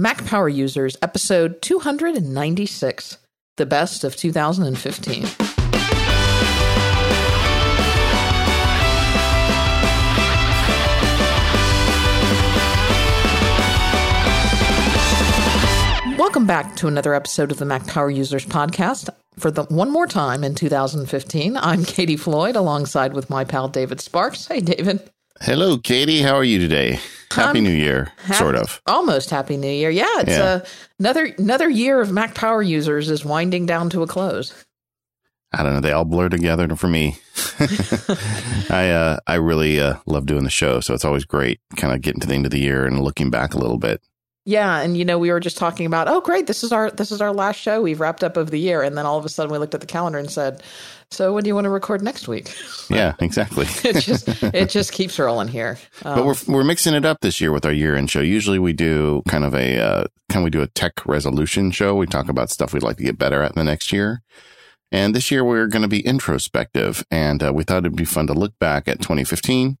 Mac Power Users, episode 296, the best of 2015. Welcome back to another episode of the Mac Power Users podcast. For the one more time in 2015, I'm Katie Floyd alongside with my pal David Sparks. Hey, David. Hello, Katie. How are you today? Happy um, New Year, happy, sort of. Almost Happy New Year. Yeah, it's yeah. Uh, another another year of Mac Power Users is winding down to a close. I don't know. They all blur together for me. I uh, I really uh, love doing the show, so it's always great, kind of getting to the end of the year and looking back a little bit. Yeah, and you know, we were just talking about, oh great, this is our this is our last show. We've wrapped up of the year, and then all of a sudden we looked at the calendar and said, "So when do you want to record next week?" Yeah, exactly. it just it just keeps rolling here. Um, but we're we're mixing it up this year with our year end show. Usually we do kind of a uh, kind of we do a tech resolution show. We talk about stuff we'd like to get better at in the next year. And this year we're going to be introspective, and uh, we thought it'd be fun to look back at 2015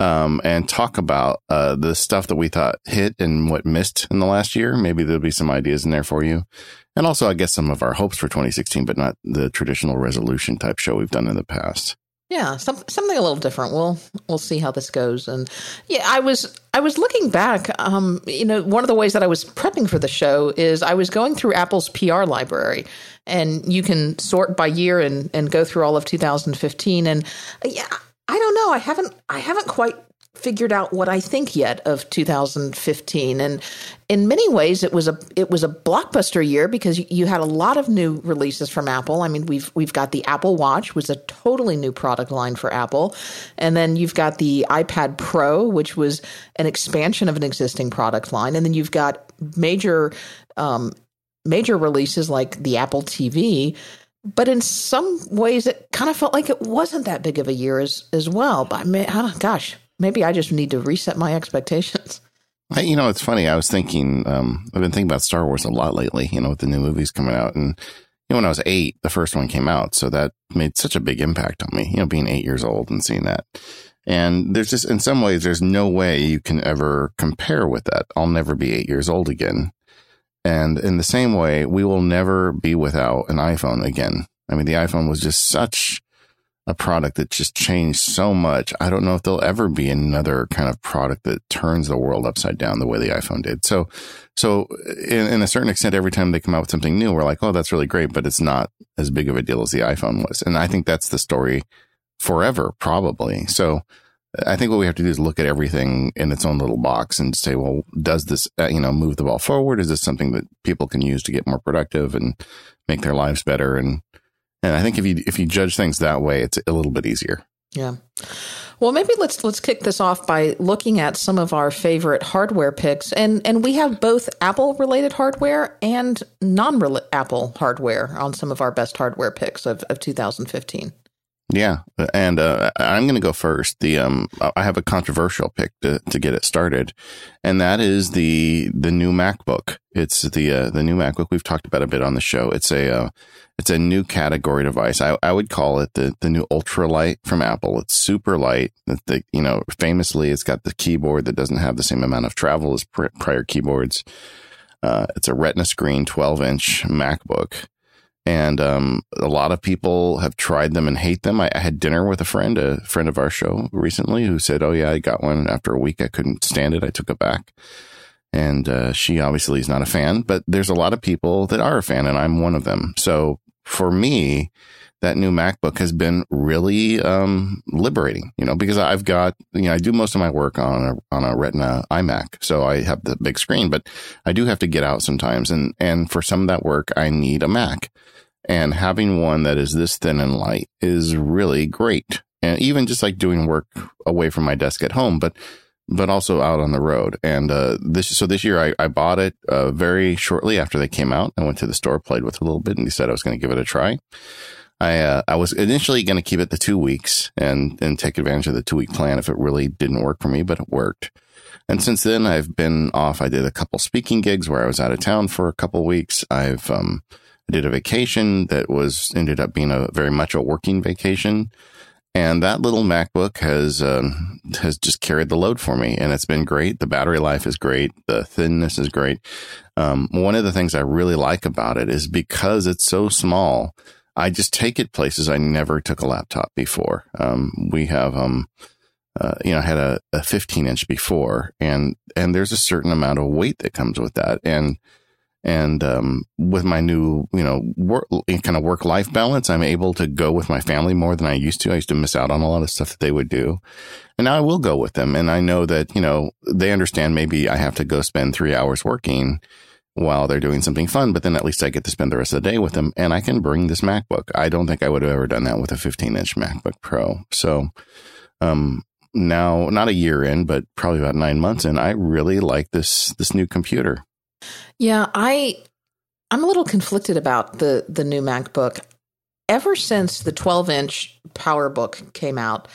um, and talk about uh, the stuff that we thought hit and what missed in the last year. Maybe there'll be some ideas in there for you. And also, I guess, some of our hopes for 2016, but not the traditional resolution type show we've done in the past. Yeah, some, something a little different. We'll we'll see how this goes. And yeah, I was I was looking back. Um, you know, one of the ways that I was prepping for the show is I was going through Apple's PR library, and you can sort by year and and go through all of 2015. And yeah, I don't know. I haven't I haven't quite figured out what I think yet of 2015 and in many ways it was a it was a blockbuster year because you, had a lot of new releases from Apple. I mean we've we've got the Apple Watch was a totally new product line for Apple and then you've got the iPad Pro which was an expansion of an existing product line and then you've got major um, major releases like the Apple TV but in some ways it kind of felt like it wasn't that big of a year as as well but I mean, gosh maybe i just need to reset my expectations. I, you know it's funny i was thinking um, i've been thinking about star wars a lot lately you know with the new movies coming out and you know when i was eight the first one came out so that made such a big impact on me you know being eight years old and seeing that. And there's just in some ways there's no way you can ever compare with that. I'll never be eight years old again and in the same way, we will never be without an iPhone again. I mean, the iPhone was just such a product that just changed so much. I don't know if there'll ever be another kind of product that turns the world upside down the way the iPhone did. So, so in, in, a certain extent, every time they come out with something new, we're like, oh, that's really great, but it's not as big of a deal as the iPhone was. And I think that's the story forever, probably. So I think what we have to do is look at everything in its own little box and say, well, does this, uh, you know, move the ball forward? Is this something that people can use to get more productive and make their lives better? And, and I think if you, if you judge things that way, it's a little bit easier. Yeah. Well, maybe let's let's kick this off by looking at some of our favorite hardware picks, and and we have both Apple related hardware and non Apple hardware on some of our best hardware picks of, of 2015. Yeah, and uh, I'm going to go first. The um, I have a controversial pick to, to get it started, and that is the the new MacBook. It's the uh, the new MacBook. We've talked about a bit on the show. It's a uh, it's a new category device. I, I would call it the the new ultralight from Apple. It's super light. The, you know famously, it's got the keyboard that doesn't have the same amount of travel as prior keyboards. Uh, it's a Retina screen, 12 inch MacBook and um, a lot of people have tried them and hate them. I, I, had dinner with a friend, a friend of our show recently, who said, "Oh yeah, I got one after a week. I couldn't stand it. I took it back." And uh, she obviously is not a fan, but there's a lot of people that are a fan, and I'm one of them. So for me, that new MacBook has been really um, liberating, you know, because I've got, you know, I do most of my work on a, on a Retina iMac. So I have the big screen, but I do have to get out sometimes. And, and for some of that work, I need a Mac. And having one that is this thin and light is really great. And even just like doing work away from my desk at home, but but also out on the road. And uh, this so this year I, I bought it uh, very shortly after they came out. I went to the store, played with it a little bit, and decided I was going to give it a try. I uh, I was initially going to keep it the two weeks and and take advantage of the two week plan if it really didn't work for me, but it worked. And since then, I've been off. I did a couple speaking gigs where I was out of town for a couple weeks. I've um, I did a vacation that was ended up being a very much a working vacation. And that little MacBook has um, has just carried the load for me, and it's been great. The battery life is great. The thinness is great. Um, one of the things I really like about it is because it's so small. I just take it places I never took a laptop before. Um, we have, um, uh, you know, I had a, a 15 inch before, and and there's a certain amount of weight that comes with that, and and um, with my new, you know, work, kind of work life balance, I'm able to go with my family more than I used to. I used to miss out on a lot of stuff that they would do. And now I will go with them. And I know that, you know, they understand maybe I have to go spend three hours working while they're doing something fun, but then at least I get to spend the rest of the day with them and I can bring this MacBook. I don't think I would have ever done that with a 15 inch MacBook Pro. So, um, now not a year in, but probably about nine months in, I really like this, this new computer. Yeah, I I'm a little conflicted about the the new MacBook. Ever since the 12 inch PowerBook came out,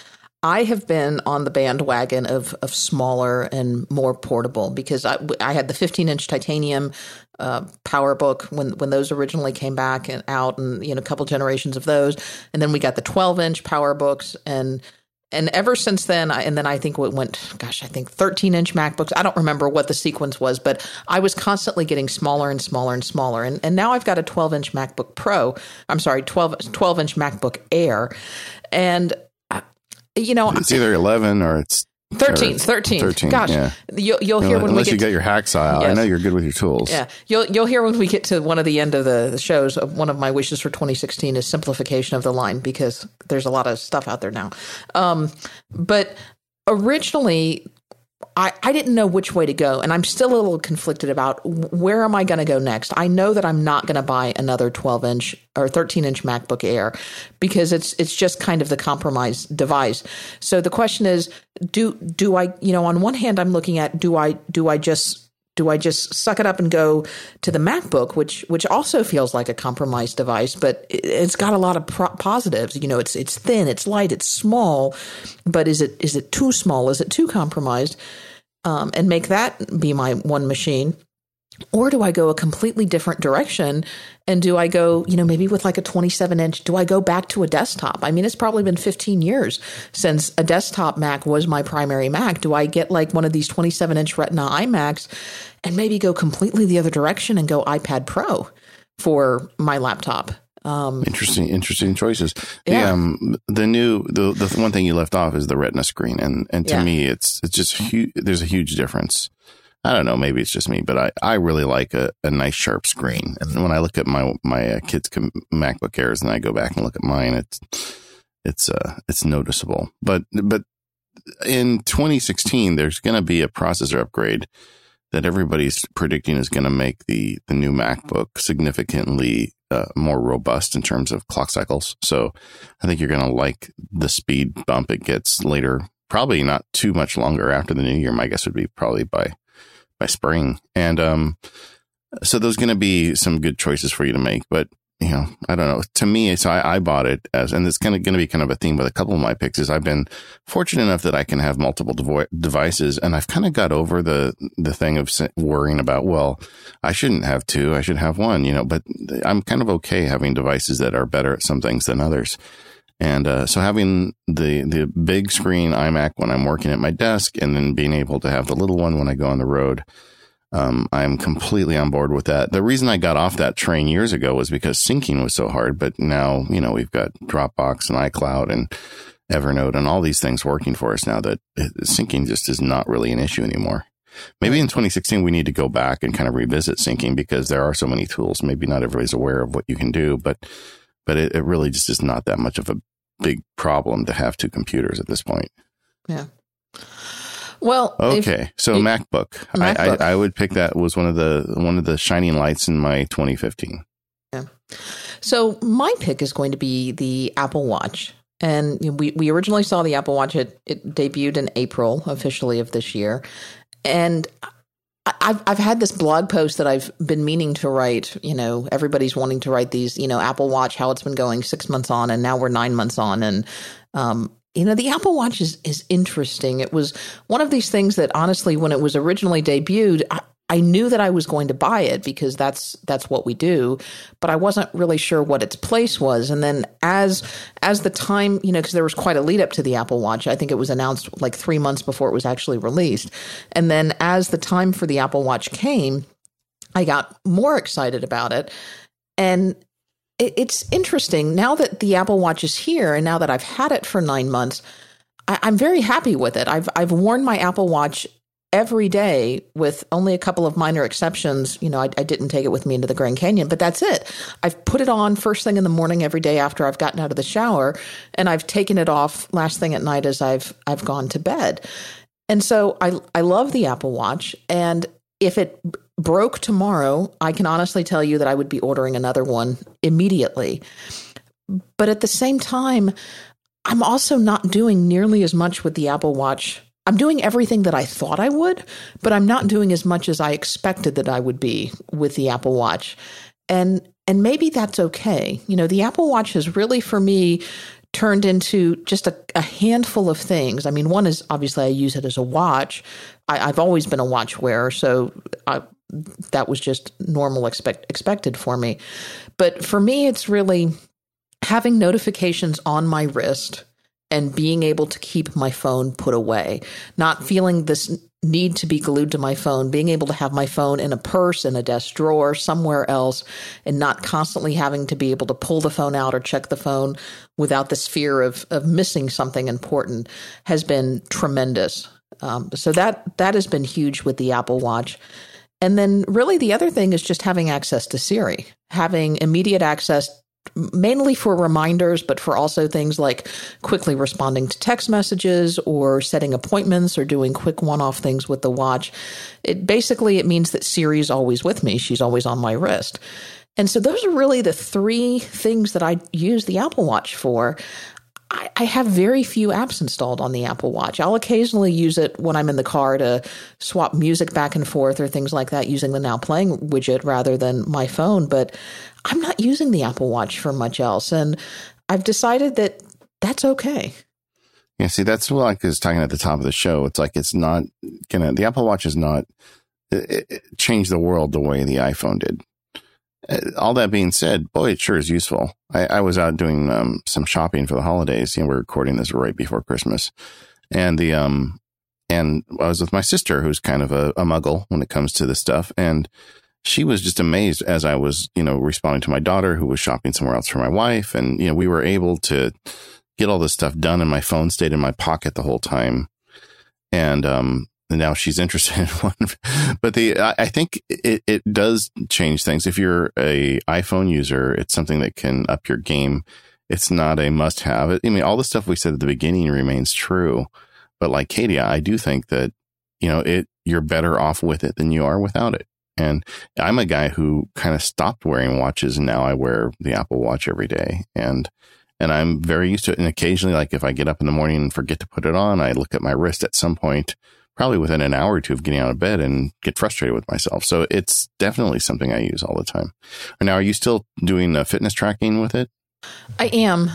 I have been on the bandwagon of of smaller and more portable because I, I had the 15 inch titanium uh, PowerBook when when those originally came back and out, and you know a couple generations of those, and then we got the 12 inch PowerBooks and and ever since then, I, and then I think it went, gosh, I think 13 inch MacBooks. I don't remember what the sequence was, but I was constantly getting smaller and smaller and smaller. And, and now I've got a 12 inch MacBook Pro. I'm sorry, 12, 12 inch MacBook Air. And, uh, you know, it's either 11 or it's 13, 13. 13. Gosh, yeah. you'll, you'll hear when Unless we get you get your hacksaw yes. I know you're good with your tools. Yeah. You'll, you'll hear when we get to one of the end of the shows. One of my wishes for 2016 is simplification of the line because there's a lot of stuff out there now. Um, but originally, I, I didn't know which way to go, and I'm still a little conflicted about where am I going to go next. I know that I'm not going to buy another 12 inch or 13 inch MacBook Air because it's it's just kind of the compromise device. So the question is, do do I you know on one hand I'm looking at do I do I just do I just suck it up and go to the MacBook, which which also feels like a compromise device, but it's got a lot of pro- positives. You know, it's it's thin, it's light, it's small, but is it is it too small? Is it too compromised? Um, and make that be my one machine. Or do I go a completely different direction? And do I go, you know, maybe with like a 27 inch, do I go back to a desktop? I mean, it's probably been 15 years since a desktop Mac was my primary Mac. Do I get like one of these 27 inch Retina iMacs and maybe go completely the other direction and go iPad Pro for my laptop? Um, interesting, interesting choices. Yeah. The, um, the new, the, the one thing you left off is the retina screen. And, and to yeah. me, it's, it's just, hu- there's a huge difference. I don't know. Maybe it's just me, but I, I really like a, a nice sharp screen. And when I look at my, my uh, kids' MacBook Airs and I go back and look at mine, it's, it's, uh, it's noticeable. But, but in 2016, there's going to be a processor upgrade that everybody's predicting is going to make the, the new MacBook significantly uh, more robust in terms of clock cycles. So I think you're going to like the speed bump it gets later. Probably not too much longer after the new year. My guess would be probably by by spring. And um, so there's going to be some good choices for you to make. But you know, I don't know. To me, so I, I bought it as, and it's kind of going to be kind of a theme with a couple of my picks. Is I've been fortunate enough that I can have multiple devo- devices, and I've kind of got over the the thing of worrying about. Well, I shouldn't have two. I should have one. You know, but I'm kind of okay having devices that are better at some things than others. And uh, so having the the big screen iMac when I'm working at my desk, and then being able to have the little one when I go on the road um, I'm completely on board with that. The reason I got off that train years ago was because syncing was so hard, but now, you know, we've got Dropbox and iCloud and Evernote and all these things working for us now that syncing just is not really an issue anymore. Maybe in 2016, we need to go back and kind of revisit syncing because there are so many tools. Maybe not everybody's aware of what you can do, but, but it, it really just is not that much of a big problem to have two computers at this point. Yeah. Well, okay. If, so MacBook. MacBook. I, I, I would pick that was one of the one of the shining lights in my 2015. Yeah. So my pick is going to be the Apple Watch. And we, we originally saw the Apple Watch. It, it debuted in April officially of this year. And I've I've had this blog post that I've been meaning to write. You know, everybody's wanting to write these. You know, Apple Watch, how it's been going six months on, and now we're nine months on, and um, you know, the Apple Watch is, is interesting. It was one of these things that honestly, when it was originally debuted, I, I knew that I was going to buy it because that's that's what we do, but I wasn't really sure what its place was. And then as as the time, you know, because there was quite a lead up to the Apple Watch. I think it was announced like three months before it was actually released. And then as the time for the Apple Watch came, I got more excited about it. And it's interesting now that the Apple Watch is here, and now that I've had it for nine months. I, I'm very happy with it. I've I've worn my Apple Watch every day with only a couple of minor exceptions. You know, I, I, didn't take it with me into the Grand Canyon, but that's it. I've put it on first thing in the morning every day after I've gotten out of the shower, and I've taken it off last thing at night as I've I've gone to bed. And so I I love the Apple Watch, and if it broke tomorrow, I can honestly tell you that I would be ordering another one immediately. But at the same time, I'm also not doing nearly as much with the Apple Watch I'm doing everything that I thought I would, but I'm not doing as much as I expected that I would be with the Apple Watch. And and maybe that's okay. You know, the Apple Watch has really for me turned into just a, a handful of things. I mean, one is obviously I use it as a watch. I, have always been a watch wearer, so I, that was just normal expect, expected for me. But for me, it's really having notifications on my wrist and being able to keep my phone put away, not feeling this need to be glued to my phone, being able to have my phone in a purse, in a desk drawer, somewhere else, and not constantly having to be able to pull the phone out or check the phone without this fear of, of missing something important has been tremendous. Um, so that that has been huge with the Apple Watch. And then really the other thing is just having access to Siri, having immediate access mainly for reminders, but for also things like quickly responding to text messages or setting appointments or doing quick one-off things with the watch. It basically it means that Siri's always with me. She's always on my wrist. And so those are really the three things that I use the Apple Watch for. I, I have very few apps installed on the Apple Watch. I'll occasionally use it when I'm in the car to swap music back and forth or things like that using the Now Playing widget rather than my phone. But I'm not using the Apple Watch for much else. And I've decided that that's okay. Yeah, see, that's what I was talking at the top of the show. It's like it's not gonna, the Apple Watch is not it, it change the world the way the iPhone did. Uh, all that being said, boy, it sure is useful. I, I was out doing um, some shopping for the holidays. You know, we're recording this right before Christmas, and the um, and I was with my sister, who's kind of a, a muggle when it comes to this stuff, and she was just amazed as I was, you know, responding to my daughter who was shopping somewhere else for my wife. And, you know, we were able to get all this stuff done and my phone stayed in my pocket the whole time. And, um, now she's interested in one, but the, I think it, it does change things. If you're a iPhone user, it's something that can up your game. It's not a must have. I mean, all the stuff we said at the beginning remains true, but like Katie, I do think that, you know, it, you're better off with it than you are without it. And I'm a guy who kind of stopped wearing watches and now I wear the Apple Watch every day. And and I'm very used to it. And occasionally, like if I get up in the morning and forget to put it on, I look at my wrist at some point, probably within an hour or two of getting out of bed and get frustrated with myself. So it's definitely something I use all the time. Now, are you still doing uh, fitness tracking with it? I am.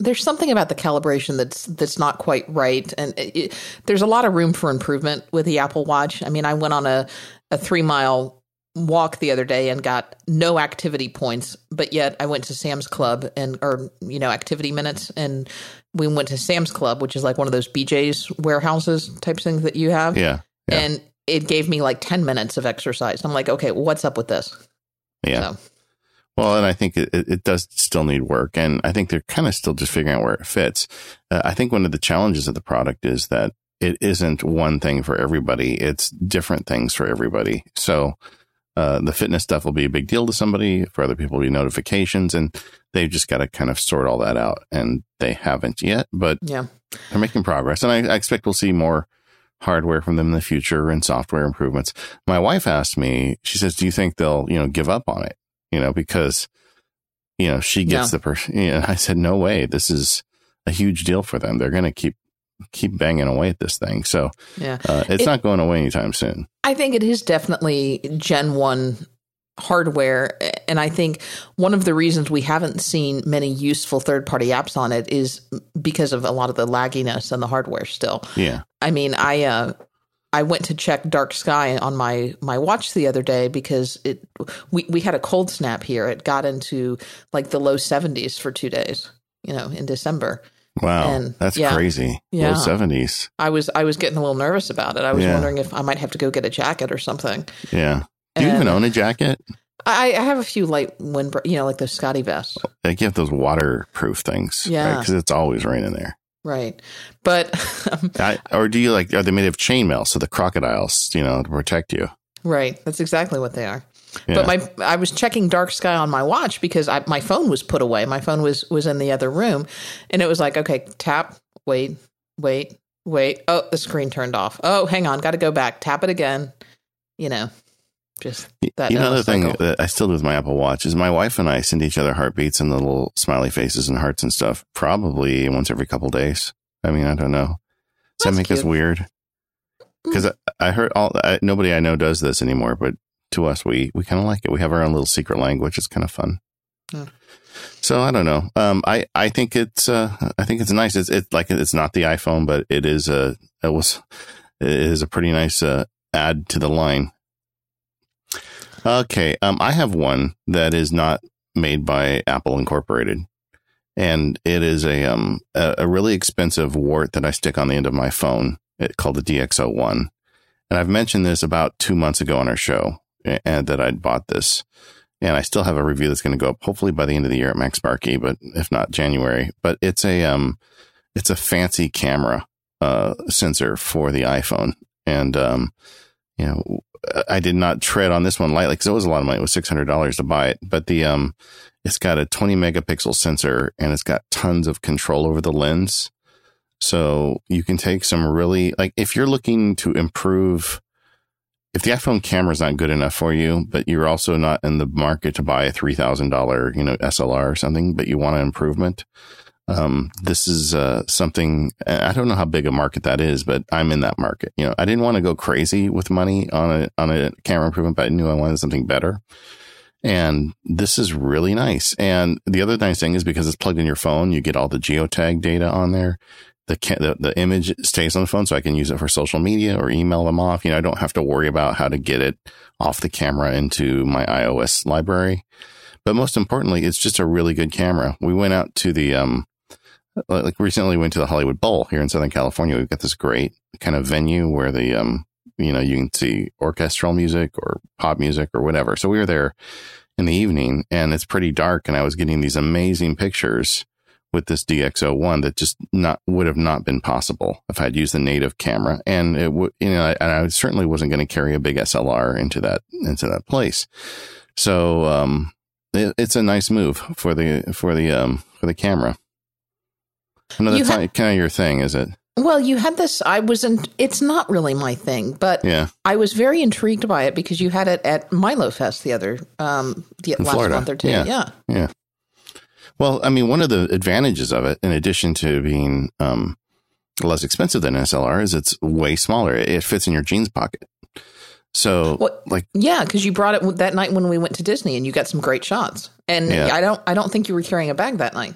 There's something about the calibration that's that's not quite right, and it, there's a lot of room for improvement with the Apple Watch. I mean, I went on a a three mile walk the other day and got no activity points, but yet I went to Sam's Club and or you know activity minutes and we went to Sam's Club, which is like one of those BJ's warehouses type things that you have. Yeah. yeah. And it gave me like 10 minutes of exercise. I'm like, okay, what's up with this? Yeah. So. Well, and I think it, it does still need work. And I think they're kind of still just figuring out where it fits. Uh, I think one of the challenges of the product is that it isn't one thing for everybody. It's different things for everybody. So, uh, the fitness stuff will be a big deal to somebody. For other people, will be notifications, and they've just got to kind of sort all that out. And they haven't yet, but yeah, they're making progress. And I, I expect we'll see more hardware from them in the future and software improvements. My wife asked me, she says, "Do you think they'll, you know, give up on it? You know, because you know she gets yeah. the person." You know, I said, "No way. This is a huge deal for them. They're going to keep keep banging away at this thing. So yeah, uh, it's it, not going away anytime soon. I think it is definitely Gen One hardware, and I think one of the reasons we haven't seen many useful third party apps on it is because of a lot of the lagginess and the hardware. Still, yeah. I mean, I uh, I went to check dark sky on my my watch the other day because it we we had a cold snap here. It got into like the low 70s for 2 days, you know, in December. Wow, And, that's yeah. crazy. Yeah. Low seventies. I was I was getting a little nervous about it. I was Yeah. wondering if I might have to go get a jacket or something. Yeah. Do you even own a jacket? I, I have a few light wind, you know, like those SCOTTeVESTs. You have those waterproof things, Yeah. Because it's always raining there. Right. But I, or do you like? Are they made of chainmail so the crocodiles, you know, to protect you? right, that's exactly what they are. Yeah. But my I was checking dark sky on my watch because I, my phone was put away. My phone was was in the other room, and it was like, okay, tap, wait, wait, wait. Oh, the screen turned off. Oh, hang on, got to go back. Tap it again. You know, just that. you know, the thing that I still do with my Apple Watch is my wife and I send each other heartbeats and little smiley faces and hearts and stuff probably once every couple days. I mean, I don't know. Does that make us cute. Mm. weird? Because I, I heard all I, nobody I know does this anymore, but to us, we we kind of like it. We have our own little secret language. It's kind of fun. Hmm. So I don't know. Um, I I think it's uh, I think it's nice. It's it's like it's not the iPhone, but it is a it was it is a pretty nice uh, add to the line. Okay, um, I have one that is not made by Apple Incorporated, and it is a um a, a really expensive wart that I stick on the end of my phone. It, called the DxO1, and I've mentioned this about two months ago on our show, and that I'd bought this, and I still have a review that's going to go up hopefully by the end of the year at MacSparky, but if not January. But it's a um it's a fancy camera uh sensor for the iPhone, and um you know I did not tread on this one lightly because it was a lot of money. It was six hundred dollars to buy it, but the um, it's got a twenty megapixel sensor and it's got tons of control over the lens. So you can take some really like if you're looking to improve. If the iPhone camera is not good enough for you, but you're also not in the market to buy a three thousand dollar, you know, SLR or something, but you want an improvement, um, this is uh, something I don't know how big a market that is, but I'm in that market. You know, I didn't want to go crazy with money on a on a camera improvement, but I knew I wanted something better. And this is really nice. And the other nice thing is because it's plugged in your phone, you get all the geotag data on there. The, the the image stays on the phone, so I can use it for social media or email them off. You know, I don't have to worry about how to get it off the camera into my iOS library. But most importantly, it's just a really good camera. We went out to the um, like recently went to the Hollywood Bowl here in Southern California. We've got this great kind of venue where the um you know you can see orchestral music or pop music or whatever. So we were there in the evening and it's pretty dark and I was getting these amazing pictures with this DxO1 that just not would have not been possible if I'd used the native camera and it would you know and I certainly wasn't going to carry a big SLR into that into that place. So um it, it's a nice move for the for the um for the camera. No, You that's ha- kind of your thing, is it? Well, you had this. I wasn't. It's not really my thing, but Yeah. I was very intrigued by it because you had it at Milo Fest the other um the last Florida. month or two. Yeah. yeah. Well, I mean, one of the advantages of it, in addition to being um, less expensive than SLR, is it's way smaller. It fits in your jeans pocket. So, Well, like, Yeah, because you brought it that night when we went to Disney, and you got some great shots. And Yeah. I don't, I don't think you were carrying a bag that night.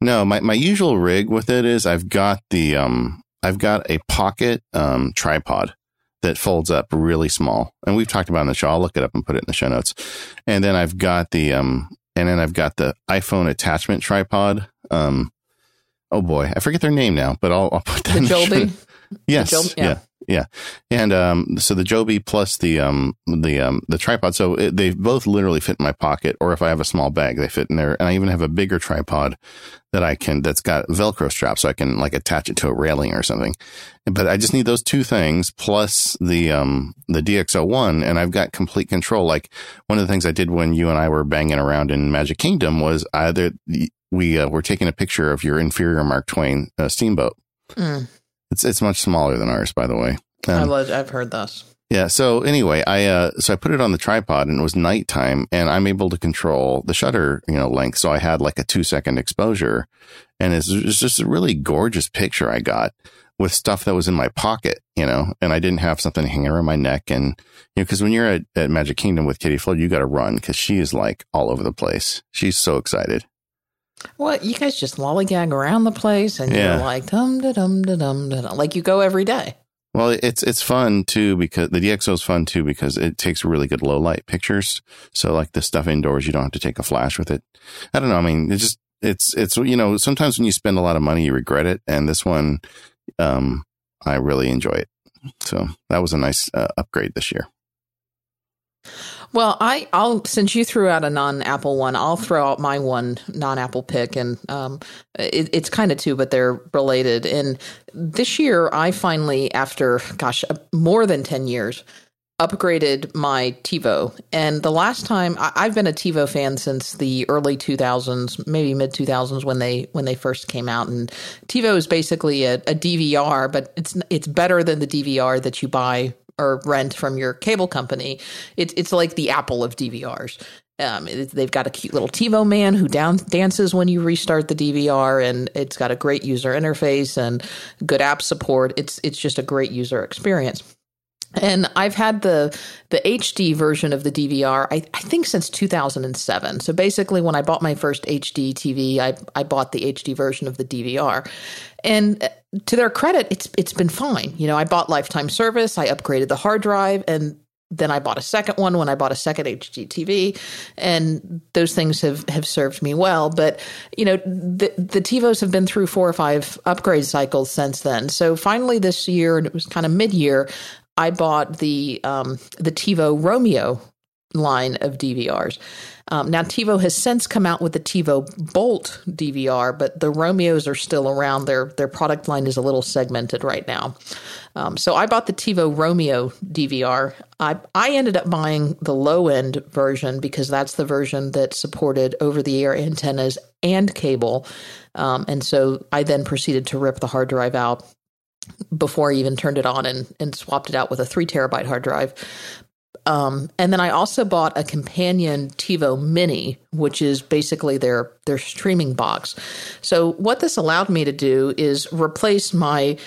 no, my, my usual rig with it is I've got the um, I've got a pocket um, tripod that folds up really small, and we've talked about it in the show. I'll look it up and put it in the show notes. And then I've got the um, and then I've got the iPhone attachment tripod. Um, oh boy, I forget their name now, but I'll, I'll put that The in Joby. Yes. Job- yeah. yeah. Yeah. And um, so the Joby plus the um the um the tripod, so it, they both literally fit in my pocket, or if I have a small bag, they fit in there. And I even have a bigger tripod that I can that's got Velcro straps, so I can like attach it to a railing or something. But I just need those two things plus the um the DxO1, and I've got complete control. Like one of the things I did when you and I were banging around in Magic Kingdom was either we uh, were taking a picture of your inferior Mark Twain uh, steamboat. Mm, It's it's much smaller than ours, by the way. I Um, love, I've heard this. yeah. So anyway, I uh, so I put it on the tripod, and it was nighttime, and I'm able to control the shutter, you know, length. So I had like a two second exposure, and it's, it's just a really gorgeous picture I got with stuff that was in my pocket, you know, and I didn't have something hanging around my neck, and you know, because when you're at, at Magic Kingdom with Katie Floyd, you got to run because she is like all over the place. She's so excited. Well, you guys just lollygag around the place, and Yeah. you're like dum da dum da dum da dum, like you go every day. Well, it's it's fun too because the DxO is fun too because it takes really good low light pictures. So like the stuff indoors, you don't have to take a flash with it. I don't know. I mean, it just it's it's you know sometimes when you spend a lot of money, you regret it, and this one, um, I really enjoy it. So that was a nice uh, upgrade this year. Well, I, I'll since you threw out a non-Apple one, I'll throw out my one non-Apple pick, and um, it, it's kind of two, but they're related. And this year, I finally, after gosh, uh, more than ten years, upgraded my TiVo. And the last time I, I've been a TiVo fan since the early 2000s, maybe mid 2000s when they when they first came out. And TiVo is basically a, a DVR, but it's it's better than the DVR that you buy or rent from your cable company. It's it's like the Apple of DVRs. Um, they've got a cute little TiVo man who down, dances when you restart the DVR, and it's got a great user interface and good app support. It's it's just a great user experience. And I've had the the HD version of the DVR, I, I, think since 2007. So basically, when I bought my first HD TV, I, I bought the HD version of the DVR. And to their credit, it's it's been fine. You know, I bought lifetime service, I upgraded the hard drive, and then I bought a second one when I bought a second HD TV, and those things have, have served me well. But you know, the the TiVos have been through four or five upgrade cycles since then. So finally, this year, and it was kind of mid year, I bought the um, the TiVo Roamio line of DVRs. Um, now TiVo has since come out with the TiVo Bolt DVR, but the Roamios are still around. Their their product line is a little segmented right now. Um, so I bought the TiVo Roamio DVR. I I ended up buying the low end version because that's the version that supported over the air antennas and cable. Um, and so I then proceeded to rip the hard drive out before I even turned it on and, and swapped it out with a three terabyte hard drive. Um, and then I also bought a companion TiVo Mini, which is basically their their streaming box. So what this allowed me to do is replace my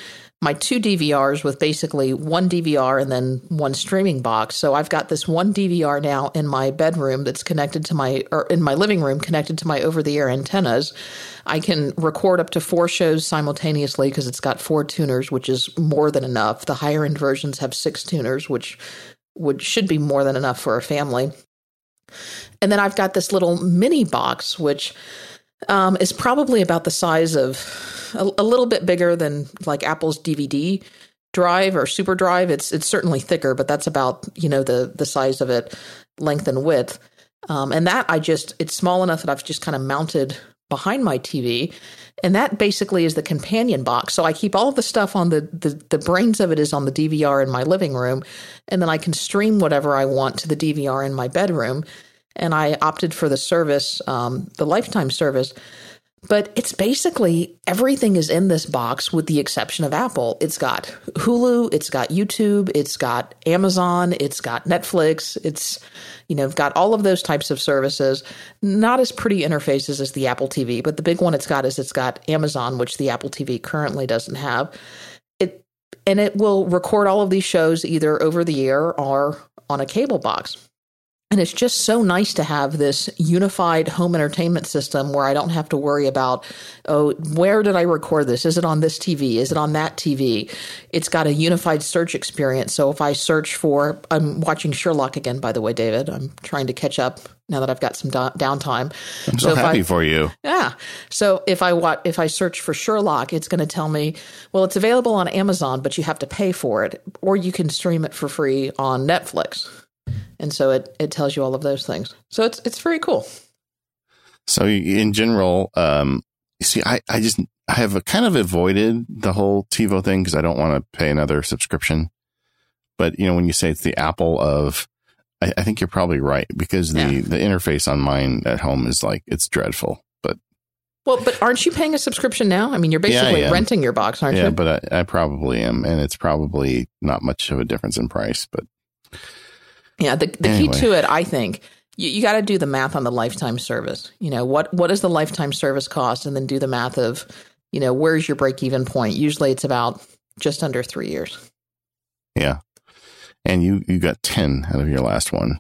my two DVRs with basically one DVR and then one streaming box. So I've got this one DVR now in my bedroom that's connected to my or in my living room connected to my over the air antennas. I can record up to four shows simultaneously because it's got four tuners, which is more than enough. The higher end versions have six tuners, which would should be more than enough for a family. And then I've got this little mini box, which um, is probably about the size of a, a, little bit bigger than like Apple's DVD drive or super drive. It's it's certainly thicker, but that's about you know the the size of it, length and width. Um, and that I just it's small enough that I've just kind of mounted behind my TV. And that basically is the companion box. So I keep all the stuff on the, the, the brains of it is on the DVR in my living room. And then I can stream whatever I want to the DVR in my bedroom. And I opted for the service, um, the lifetime service. But it's basically everything is in this box with the exception of Apple. It's got Hulu, it's got YouTube, it's got Amazon, it's got Netflix, it's you know, got all of those types of services. Not as pretty interfaces as the Apple TV, but the big one it's got is it's got Amazon, which the Apple TV currently doesn't have. It and it will record all of these shows either over the air or on a cable box. And it's just so nice to have this unified home entertainment system where I don't have to worry about, oh, where did I record this? Is it on this TV? Is it on that TV? It's got a unified search experience. So if I search for, I'm watching Sherlock again, by the way, David. I'm trying to catch up now that I've got some da- downtime. I'm so, so happy I, for you. Yeah. So if I wa- if I search for Sherlock, it's going to tell me, well, it's available on Amazon, but you have to pay for it, or you can stream it for free on Netflix and so it it tells you all of those things. So it's it's very cool. So in general, um, you see, I I just I have kind of avoided the whole TiVo thing because I don't want to pay another subscription. But you know, when you say it's the Apple of, I, I think you're probably right because the yeah. the interface on mine at home is like it's dreadful. But well, but aren't you paying a subscription now? I mean, you're basically yeah, renting your box, aren't yeah, you? Yeah, but I, I probably am, and it's probably not much of a difference in price, but yeah, the, the anyway. key to it, I think, you, you got to do the math on the lifetime service. You know, what what does the lifetime service cost, and then do the math of, you know, where's your break even point? Usually, it's about just under three years. Yeah, and you you got ten out of your last one.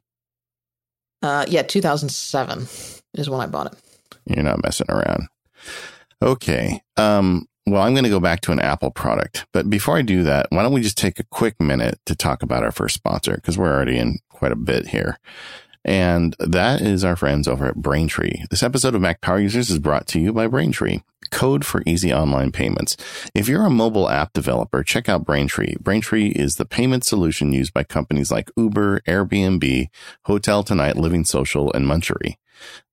Uh, yeah, two thousand seven is when I bought it. You're not messing around. Okay. Um, well, I'm going to go back to an Apple product. But before I do that, why don't we just take a quick minute to talk about our first sponsor? Because we're already in quite a bit here. And that is our friends over at Braintree. This episode of Mac Power Users is brought to you by Braintree. Code for easy online payments. If you're a mobile app developer, check out Braintree. Braintree is the payment solution used by companies like Uber, Airbnb, Hotel Tonight, Living Social, and Munchery.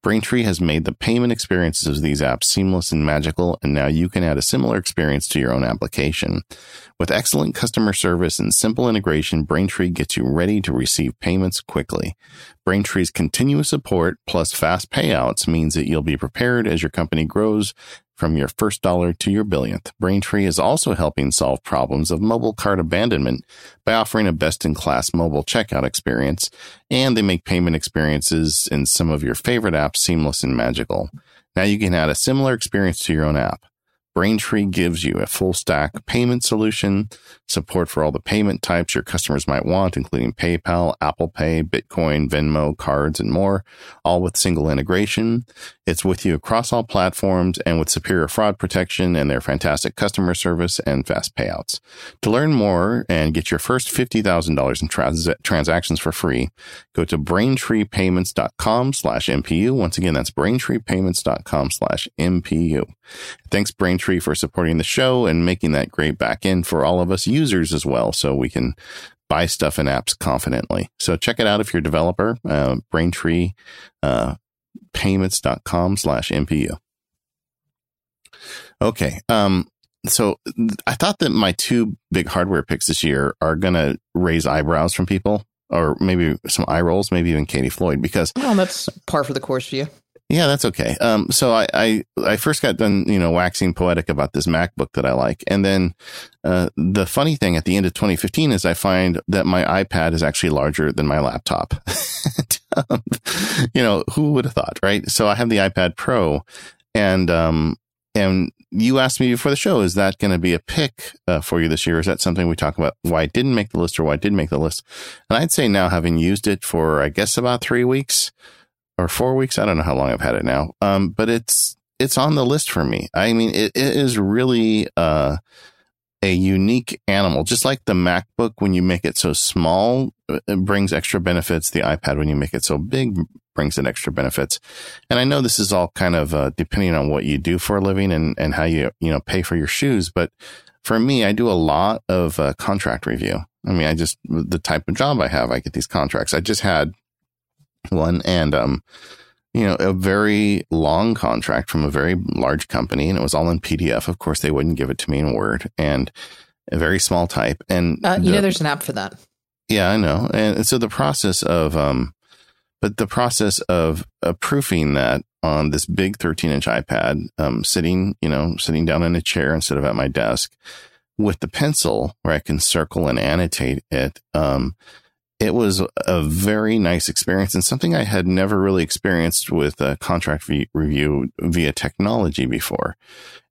Braintree has made the payment experiences of these apps seamless and magical, and now you can add a similar experience to your own application. With excellent customer service and simple integration, Braintree gets you ready to receive payments quickly. Braintree's continuous support plus fast payouts means that you'll be prepared as your company grows from your first dollar to your billionth. Braintree is also helping solve problems of mobile cart abandonment by offering a best in class mobile checkout experience, and they make payment experiences in some of your favorite apps seamless and magical. Now you can add a similar experience to your own app. Braintree gives you a full stack payment solution, support for all the payment types your customers might want, including PayPal, Apple Pay, Bitcoin, Venmo, cards, and more, all with single integration. It's with you across all platforms and with superior fraud protection and their fantastic customer service and fast payouts. To learn more and get your first $50,000 in trans- transactions for free, go to braintreepayments.com slash MPU. Once again, that's braintreepayments.com slash MPU. Thanks Braintree for supporting the show and making that great back end for all of us users as well. So we can buy stuff and apps confidently. So check it out if you're a developer, uh, Braintree, uh, payments.com slash MPU. Okay. Um, so I thought that my two big hardware picks this year are going to raise eyebrows from people or maybe some eye rolls, maybe even Katie Floyd, because well, that's par for the course for you. Yeah, that's okay. Um, so I, I, I first got done, you know, waxing poetic about this MacBook that I like. And then, uh, the funny thing at the end of 2015 is I find that my iPad is actually larger than my laptop. you know, who would have thought, right? So I have the iPad Pro and, um, and you asked me before the show, is that going to be a pick uh, for you this year? Is that something we talk about why it didn't make the list or why it did make the list? And I'd say now having used it for, I guess, about three weeks, or four weeks. I don't know how long I've had it now. Um, but it's, it's on the list for me. I mean, it, it is really, uh, a unique animal, just like the MacBook, when you make it so small, it brings extra benefits. The iPad, when you make it so big, brings in extra benefits. And I know this is all kind of, uh, depending on what you do for a living and, and how you, you know, pay for your shoes. But for me, I do a lot of uh, contract review. I mean, I just, the type of job I have, I get these contracts. I just had one and, um, you know, a very long contract from a very large company and it was all in PDF. Of course, they wouldn't give it to me in Word and a very small type. And uh, you the, know, there's an app for that. Yeah, I know. And so the process of, um, but the process of uh, proofing that on this big 13 inch iPad, um, sitting, you know, sitting down in a chair instead of at my desk with the pencil where I can circle and annotate it, um, it was a very nice experience and something I had never really experienced with a contract review via technology before.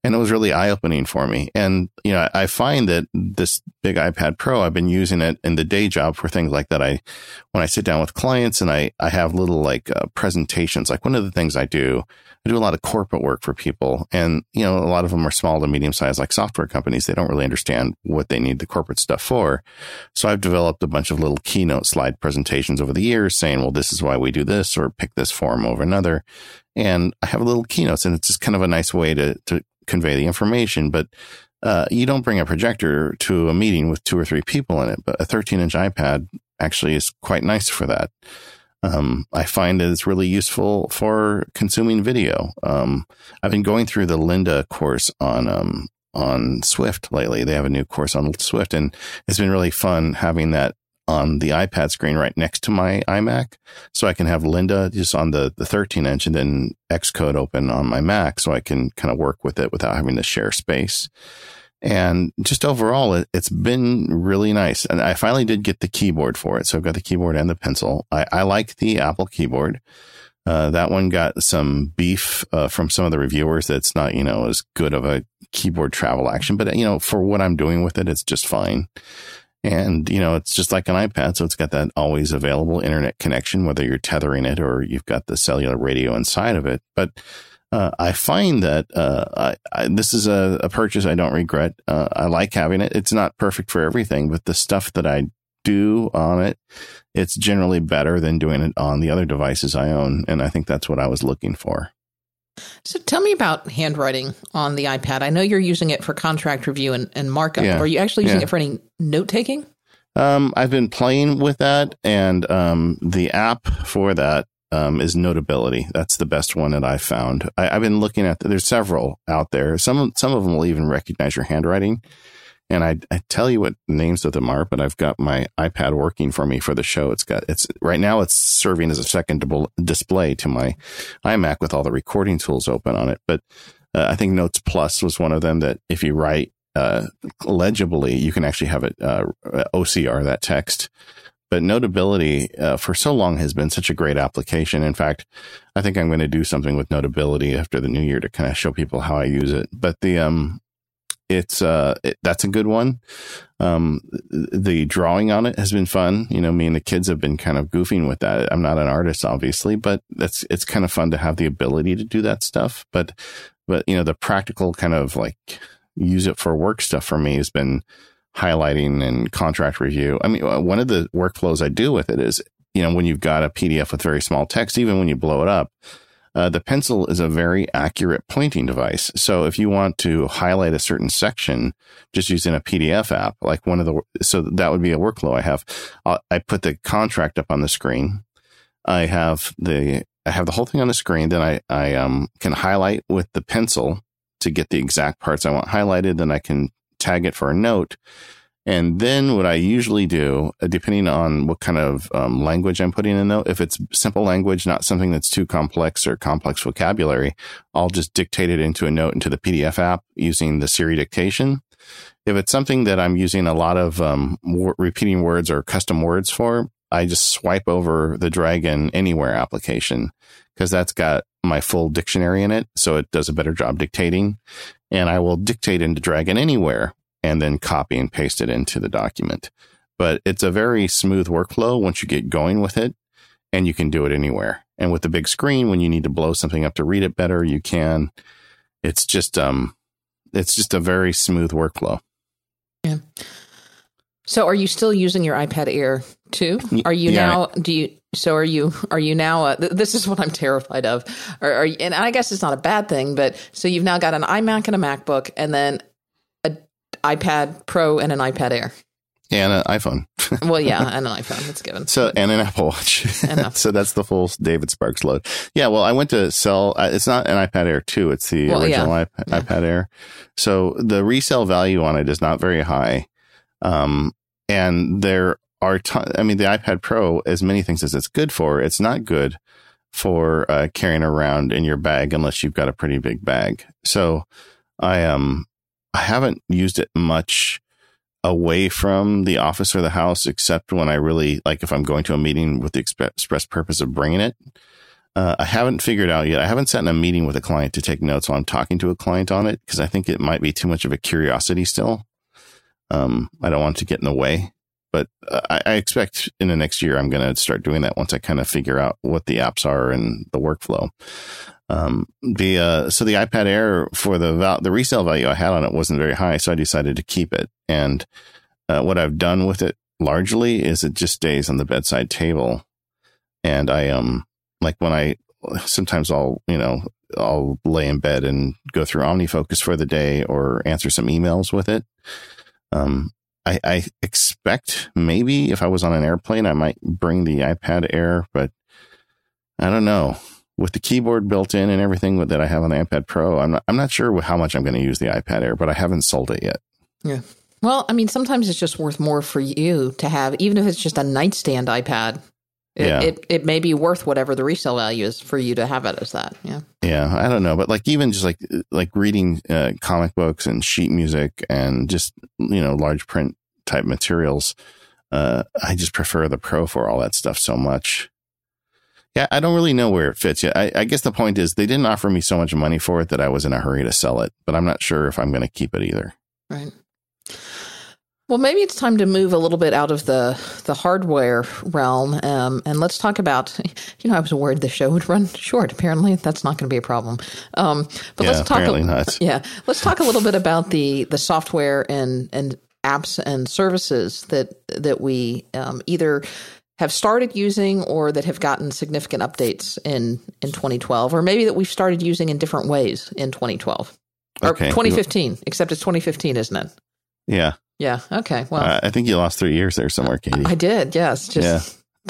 And it was really eye opening for me. And, you know, I find that this big iPad Pro, I've been using it in the day job for things like that. I, when I sit down with clients and I, I have little like uh, presentations, like one of the things I do I do a lot of corporate work for people and, you know, a lot of them are small to medium sized like software companies. They don't really understand what they need the corporate stuff for. So I've developed a bunch of little keynote slide presentations over the years saying, well, this is why we do this or pick this form over another. And I have a little keynotes and it's just kind of a nice way to, to convey the information. But uh, you don't bring a projector to a meeting with two or three people in it, but a 13 inch iPad actually is quite nice for that. Um, I find that it's really useful for consuming video. Um, I've been going through the Lynda course on, um, on Swift lately. They have a new course on Swift and it's been really fun having that on the iPad screen right next to my iMac. So I can have Lynda just on the, the 13 inch and then Xcode open on my Mac so I can kind of work with it without having to share space. And just overall, it, has been really nice. And I finally did get the keyboard for it. So I've got the keyboard and the pencil. I, I like the Apple keyboard. Uh, that one got some beef uh, from some of the reviewers. That's not, you know, as good of a keyboard travel action, but you know, for what I'm doing with it, it's just fine. And, you know, it's just like an iPad. So it's got that always available internet connection, whether you're tethering it or you've got the cellular radio inside of it. But uh, I find that uh, I, I, this is a, a, purchase I don't regret. Uh, I like having it. It's not perfect for everything, but the stuff that I do on it, it's generally better than doing it on the other devices I own. And I think that's what I was looking for. So tell me about handwriting on the iPad. I know you're using it for contract review and, and markup. Yeah. Are you actually using yeah. it for any note taking? Um, I've been playing with that, and um, the app for that um, is Notability. That's the best one that I've found. I, have been looking at. There's several out there. Some some of them will even recognize your handwriting. And I, I tell you what names of them are, but I've got my iPad working for me for the show. It's got, it's right now it's serving as a second display to my iMac with all the recording tools open on it. But uh, I think Notes Plus was one of them that if you write uh, legibly, you can actually have it uh, OCR that text. But Notability uh, for so long has been such a great application. In fact, I think I'm going to do something with Notability after the new year to kind of show people how I use it. But the um, it's uh it, that's a good one um the drawing on it has been fun you know me and the kids have been kind of goofing with that i'm not an artist obviously but that's it's kind of fun to have the ability to do that stuff but but you know the practical kind of like use it for work stuff for me has been highlighting and contract review i mean one of the workflows i do with it is you know when you've got a pdf with very small text even when you blow it up uh, the pencil is a very accurate pointing device. So if you want to highlight a certain section just using a PDF app, like one of the, so that would be a workflow I have. I'll, I put the contract up on the screen. I have the, I have the whole thing on the screen. Then I, I um, can highlight with the pencil to get the exact parts I want highlighted. Then I can tag it for a note. And then what I usually do, uh, depending on what kind of um, language I'm putting in though, if it's simple language, not something that's too complex or complex vocabulary, I'll just dictate it into a note into the PDF app using the Siri dictation. If it's something that I'm using a lot of um, repeating words or custom words for, I just swipe over the Dragon Anywhere application because that's got my full dictionary in it. So it does a better job dictating. And I will dictate into Dragon Anywhere and then copy and paste it into the document. But it's a very smooth workflow once you get going with it and you can do it anywhere. And with the big screen, when you need to blow something up to read it better, you can. It's just, um, it's just a very smooth workflow. Yeah. So are you still using your iPad Air too? Are you yeah. now, do you, so are you, are you now, uh, th- this is what I'm terrified of. Are, are you, and I guess it's not a bad thing, but so you've now got an iMac and a MacBook and then an iPad Pro and an iPad Air. And an iPhone. well, yeah, and an iPhone. That's given. So, and an Apple Watch. so that's the full David Sparks load. Yeah. Well, I went to sell, uh, it's not an iPad Air 2. It's the well, original yeah. iPad, yeah. iPad Air. So the resale value on it is not very high. Um, and there are, I mean, the iPad Pro, as many things as it's good for, it's not good for uh, carrying around in your bag unless you've got a pretty big bag. So I um I haven't used it much away from the office or the house, except when I really like if I'm going to a meeting with the express purpose of bringing it. Uh, I haven't figured out yet. I haven't sat in a meeting with a client to take notes while I'm talking to a client on it because I think it might be too much of a curiosity still. Um, I don't want to get in the way, but uh, I, I expect in the next year I'm going to start doing that once I kind of figure out what the apps are and the workflow. Um, the uh, so the iPad Air for the val- the resale value I had on it wasn't very high, so I decided to keep it. And uh, what I've done with it largely is it just stays on the bedside table, and I um like when I sometimes I'll you know I'll lay in bed and go through OmniFocus for the day or answer some emails with it. Um, I, I expect maybe if I was on an airplane, I might bring the iPad Air, but I don't know with the keyboard built in and everything that I have on the iPad Pro, I'm not, I'm not sure how much I'm going to use the iPad Air, but I haven't sold it yet. Yeah. Well, I mean, sometimes it's just worth more for you to have, even if it's just a nightstand iPad. It, yeah. it, it may be worth whatever the resale value is for you to have it as that. Yeah. Yeah. I don't know. But like even just like, like reading uh, comic books and sheet music and just, you know, large print type materials, uh, I just prefer the Pro for all that stuff so much. Yeah, I don't really know where it fits yet. I, I, guess the point is they didn't offer me so much money for it that I was in a hurry to sell it, but I'm not sure if I'm going to keep it either. Right. Well, maybe it's time to move a little bit out of the the hardware realm, um, and let's talk about. You know, I was worried the show would run short. Apparently, that's not going to be a problem. Um, but Yeah, let's talk. apparently a, not. Yeah, let's talk a little bit about the the software and and apps and services that that we um, either have started using or that have gotten significant updates in in 2012, or maybe that we've started using in different ways in 2012 or Okay. 2015. Except it's 2015, isn't it? Yeah. Yeah. Okay. Well, Uh, I think you lost three years there somewhere, Katie. I did. Yes. Just Yeah.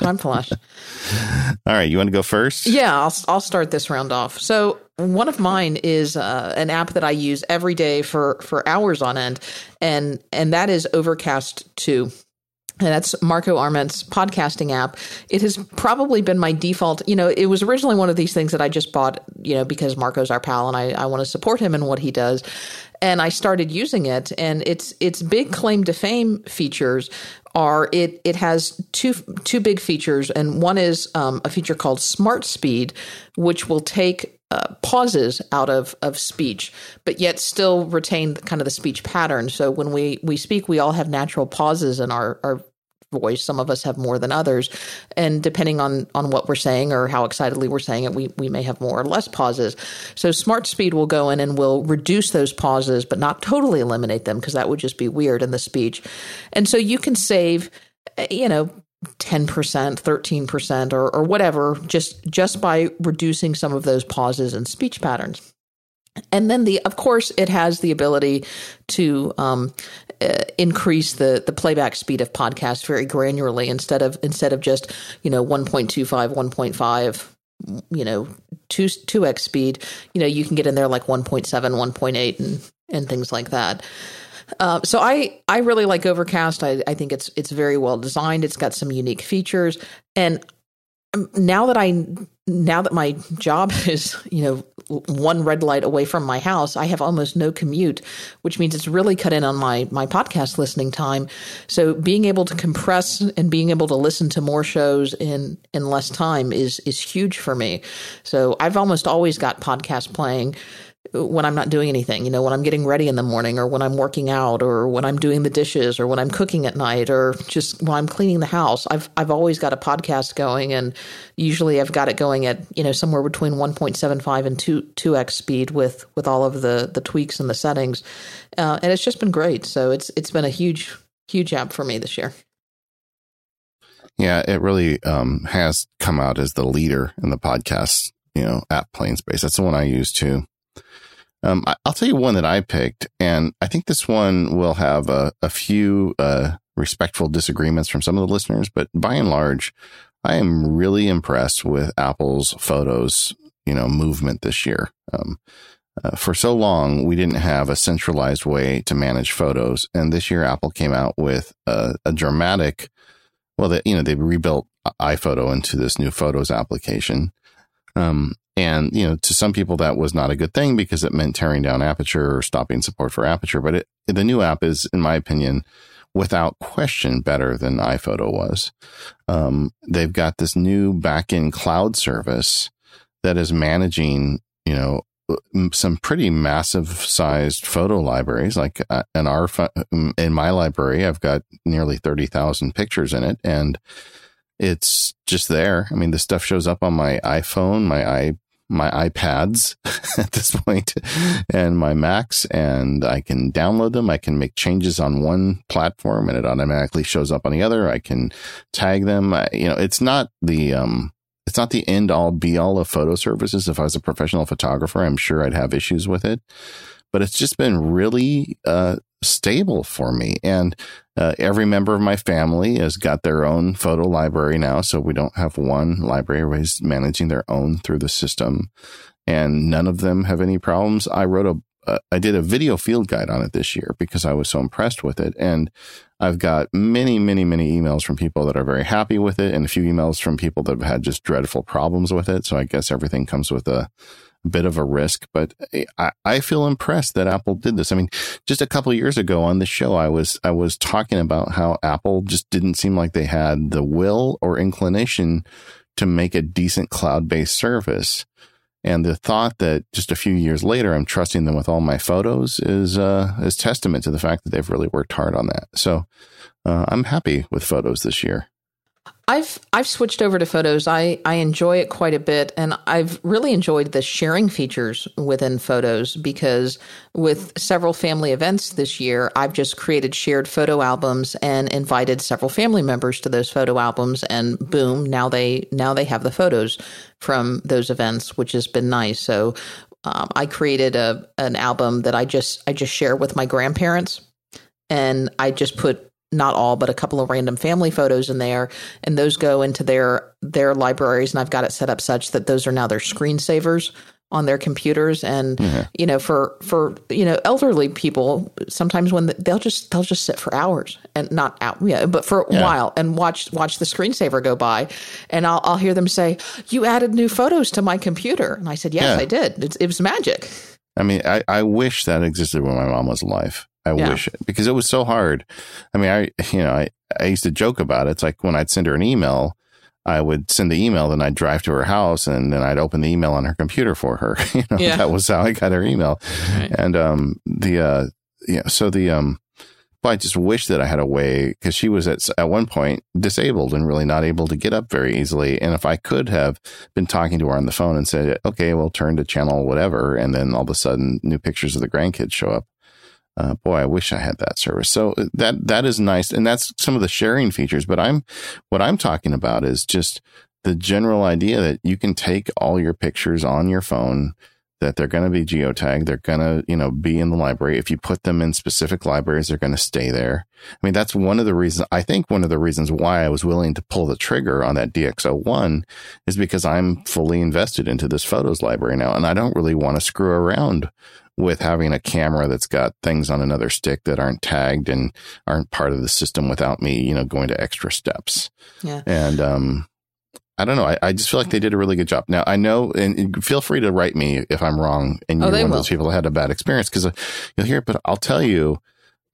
time flash. All right. You want to go first? Yeah, I'll I'll start this round off. So one of mine is uh, an app that I use every day for for hours on end, and and that is Overcast Two. And that's Marco Arment's podcasting app. It has probably been my default. You know, it was originally one of these things that I just bought, you know, because Marco's our pal and I, I want to support him in what he does. And I started using it, and its its big claim to fame features are it it has two two big features, and one is um, a feature called Smart Speed, which will take uh, pauses out of of speech, but yet still retain kind of the speech pattern. So when we we speak, we all have natural pauses in our our voice. Some of us have more than others, and depending on on what we're saying or how excitedly we're saying it, we we may have more or less pauses. So Smart Speed will go in and will reduce those pauses, but not totally eliminate them because that would just be weird in the speech. And so you can save, you know. 10%, 13% or or whatever just just by reducing some of those pauses and speech patterns. And then the of course it has the ability to um, uh, increase the the playback speed of podcasts very granularly instead of instead of just you know 1.25 1.5 you know 2 2x speed you know you can get in there like 1.7 1.8 and and things like that uh, so I, I really like Overcast. I, I think it's it's very well designed. It's got some unique features, and um, now that I now that my job is you know one red light away from my house, I have almost no commute, which means it's really cut in on my my podcast listening time. So being able to compress and being able to listen to more shows in in less time is is huge for me. So I've almost always got podcasts playing when I'm not doing anything, you know, when I'm getting ready in the morning or when I'm working out or when I'm doing the dishes or when I'm cooking at night or just when I'm cleaning the house. I've I've always got a podcast going and usually I've got it going at, you know, somewhere between 1.75 and 2 2x speed with with all of the the tweaks and the settings. Uh, and it's just been great. So it's it's been a huge huge app for me this year. Yeah, it really um, has come out as the leader in the podcast, you know, app playing space. That's the one I use too. Um, I, will tell you one that I picked, and I think this one will have a, a few uh, respectful disagreements from some of the listeners, but by and large, I am really impressed with Apple's photos, you know, movement this year. Um, uh, for so long, we didn't have a centralized way to manage photos, and this year Apple came out with a, a dramatic. Well, they, you know, they rebuilt iPhoto into this new Photos application. Um, and, you know, to some people that was not a good thing because it meant tearing down Aperture or stopping support for Aperture. But it, the new app is, in my opinion, without question better than iPhoto was. Um, they've got this new backend cloud service that is managing, you know, some pretty massive sized photo libraries. Like uh, in our, in my library, I've got nearly 30,000 pictures in it and it's just there. I mean, the stuff shows up on my iPhone, my my iPads at this point and my Macs and I can download them. I can make changes on one platform and it automatically shows up on the other. I can tag them. I, you know, it's not the, um, it's not the end all be all of photo services. If I was a professional photographer, I'm sure I'd have issues with it, but it's just been really, uh, stable for me. And uh, every member of my family has got their own photo library now. So we don't have one library. Everybody's managing their own through the system and none of them have any problems. I wrote a, uh, I did a video field guide on it this year because I was so impressed with it. And I've got many, many, many emails from people that are very happy with it and a few emails from people that have had just dreadful problems with it. So I guess everything comes with a, bit of a risk, but I, I feel impressed that Apple did this. I mean, just a couple years ago on the show, I was, I was talking about how Apple just didn't seem like they had the will or inclination to make a decent cloud based service. And the thought that just a few years later I'm trusting them with all my photos is uh, is testament to the fact that they've really worked hard on that. So uh, I'm happy with photos this year. I've I've switched over to photos. I, I enjoy it quite a bit and I've really enjoyed the sharing features within photos because with several family events this year, I've just created shared photo albums and invited several family members to those photo albums and boom, now they now they have the photos from those events, which has been nice. So um, I created a an album that I just I just share with my grandparents and I just put not all, but a couple of random family photos in there, and those go into their their libraries. And I've got it set up such that those are now their screensavers on their computers. And mm-hmm. you know, for for you know elderly people, sometimes when the, they'll just they'll just sit for hours and not out, yeah, but for a yeah. while and watch watch the screensaver go by, and I'll I'll hear them say, "You added new photos to my computer," and I said, "Yes, yeah. I did. It, it was magic." I mean, I, I wish that existed when my mom was alive. I yeah. wish it because it was so hard. I mean, I you know I I used to joke about it. It's like when I'd send her an email, I would send the email, then I'd drive to her house, and then I'd open the email on her computer for her. you know, yeah. that was how I got her email. Right. And um, the uh, yeah, so the um, well, I just wish that I had a way because she was at at one point disabled and really not able to get up very easily. And if I could have been talking to her on the phone and said, "Okay, we'll turn to channel whatever," and then all of a sudden new pictures of the grandkids show up, uh, boy, I wish I had that service. So uh, that that is nice, and that's some of the sharing features. But I'm what I'm talking about is just the general idea that you can take all your pictures on your phone, that they're going to be geotagged, they're going to you know be in the library. If you put them in specific libraries, they're going to stay there. I mean, that's one of the reasons. I think one of the reasons why I was willing to pull the trigger on that DxO1 is because I'm fully invested into this photos library now, and I don't really want to screw around with having a camera that's got things on another stick that aren't tagged and aren't part of the system without me, you know, going to extra steps. Yeah. And, um, I don't know. I, I just feel like they did a really good job. Now I know, and feel free to write me if I'm wrong and oh, you're oh, one will. of those people that had a bad experience because uh, you'll hear it. But I'll tell you,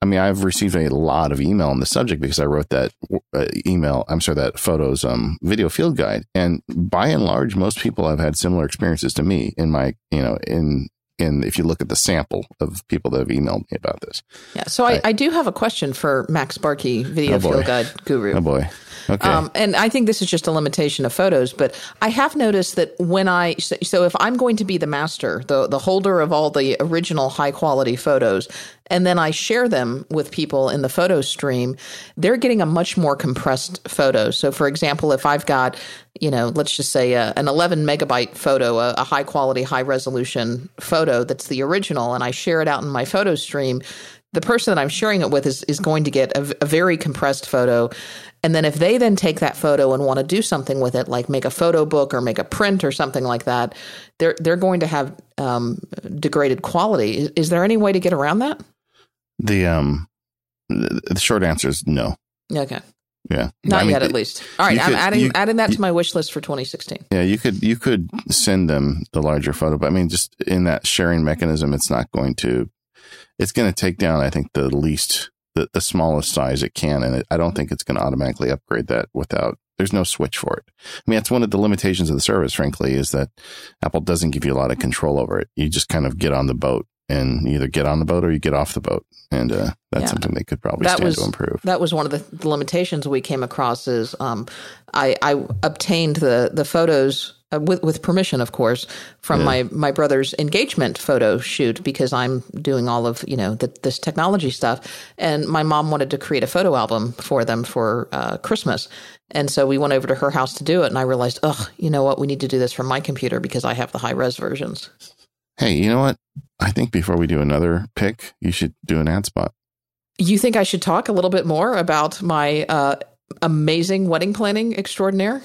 I mean, I've received a lot of email on the subject because I wrote that uh, email. I'm sorry, that photos um, video field guide, and by and large, most people have had similar experiences to me in my, you know, in in if you look at the sample of people that have emailed me about this. Yeah. So I, I, I do have a question for MacSparky, video oh field guide guru. Oh boy. Okay. Um, and I think this is just a limitation of photos, but I have noticed that when I so if I'm going to be the master, the the holder of all the original high quality photos, and then I share them with people in the photo stream, they're getting a much more compressed photo. So, for example, if I've got, you know, let's just say a, an 11 megabyte photo, a, a high quality, high resolution photo that's the original, and I share it out in my photo stream, the person that I'm sharing it with is, is going to get a, a very compressed photo. And then if they then take that photo and want to do something with it, like make a photo book or make a print or something like that, they're they're going to have um, degraded quality. Is, is there any way to get around that? The um, the short answer is no. Okay. Yeah. Not I mean, yet, at least. All right, I'm adding you, adding that to my wish list for 2016. Yeah, you could you could send them the larger photo, but I mean, just in that sharing mechanism, it's not going to. It's going to take down, I think, the least, the, the smallest size it can, and it, I don't think it's going to automatically upgrade that without. There's no switch for it. I mean, that's one of the limitations of the service, frankly, is that Apple doesn't give you a lot of control over it. You just kind of get on the boat and either get on the boat or you get off the boat. And uh, that's yeah. something they could probably that stand was, to improve. That was one of the limitations we came across. Is um, I, I obtained the the photos uh, with with permission, of course, from yeah. my my brother's engagement photo shoot because I'm doing all of you know the, this technology stuff, and my mom wanted to create a photo album for them for uh, Christmas. And so we went over to her house to do it, and I realized, oh, you know what? We need to do this from my computer because I have the high res versions. Hey, you know what? I think before we do another pick, you should do an ad spot. You think I should talk a little bit more about my uh, amazing wedding planning extraordinaire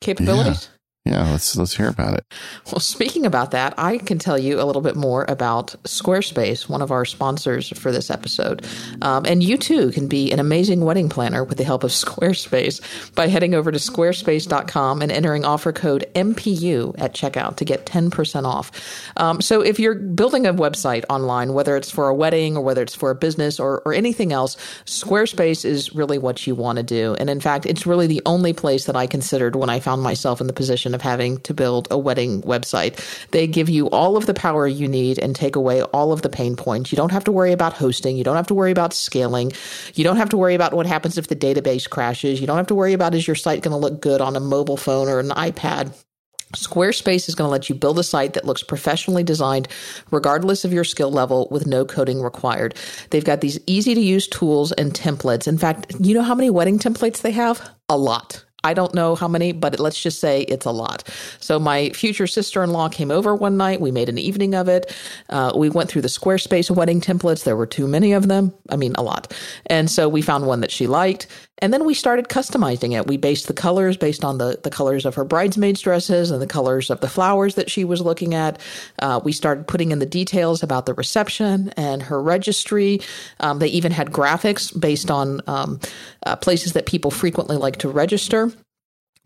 capabilities? Yeah, let's let's hear about it. Well, speaking about that, I can tell you a little bit more about Squarespace, one of our sponsors for this episode. Um, and you too can be an amazing wedding planner with the help of Squarespace by heading over to squarespace.com and entering offer code MPU at checkout to get 10% off. Um, so if you're building a website online, whether it's for a wedding or whether it's for a business or, or anything else, Squarespace is really what you want to do. And in fact, it's really the only place that I considered when I found myself in the position of having to build a wedding website. They give you all of the power you need and take away all of the pain points. You don't have to worry about hosting. You don't have to worry about scaling. You don't have to worry about what happens if the database crashes. You don't have to worry about is your site going to look good on a mobile phone or an iPad. Squarespace is going to let you build a site that looks professionally designed, regardless of your skill level, with no coding required. They've got these easy to use tools and templates. In fact, you know how many wedding templates they have? A lot. I don't know how many, but let's just say it's a lot. So my future sister in law came over one night. We made an evening of it. Uh, we went through the Squarespace wedding templates. There were too many of them. I mean, a lot. And so we found one that she liked. And then we started customizing it. We based the colors based on the, the colors of her bridesmaids' dresses and the colors of the flowers that she was looking at. Uh, we started putting in the details about the reception and her registry. Um, they even had graphics based on um, uh, places that people frequently like to register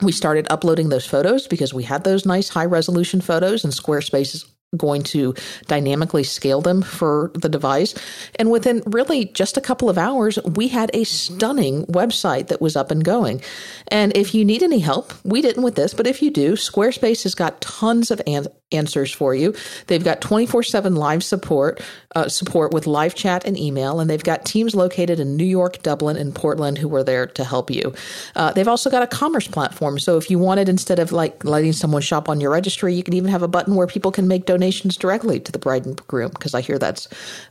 we started uploading those photos because we had those nice high resolution photos and Squarespace is going to dynamically scale them for the device. And within really just a couple of hours, we had a stunning website that was up and going. And if you need any help, we didn't with this, but if you do, Squarespace has got tons of an- answers for you. They've got 24/7 live support, uh, support with live chat and email, and they've got teams located in New York, Dublin, and Portland who are there to help you. Uh, they've also got a commerce platform, so if you wanted instead of like letting someone shop on your registry, you can even have a button where people can make donations directly to the bride and groom because I hear that's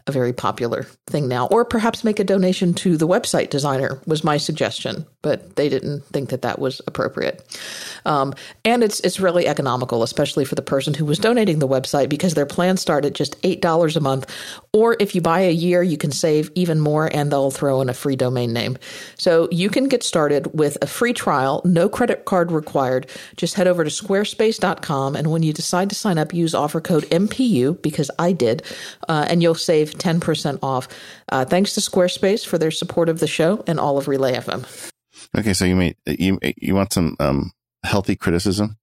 a very popular thing now. Or perhaps make a donation to the website designer was my suggestion, but they didn't think that that was appropriate. Um, and it's it's really economical, especially for the person who was donating the website because their plans start at just $8 a month. Or if you buy a year, you can save even more and they'll throw in a free domain name. So you can get started with a free trial, no credit card required. Just head over to squarespace.com. And when you decide to sign up, use offer code MPU because I did, uh, and you'll save 10% off. Uh, thanks to Squarespace for their support of the show and all of Relay FM. Okay, so you may you you want some um, healthy criticism?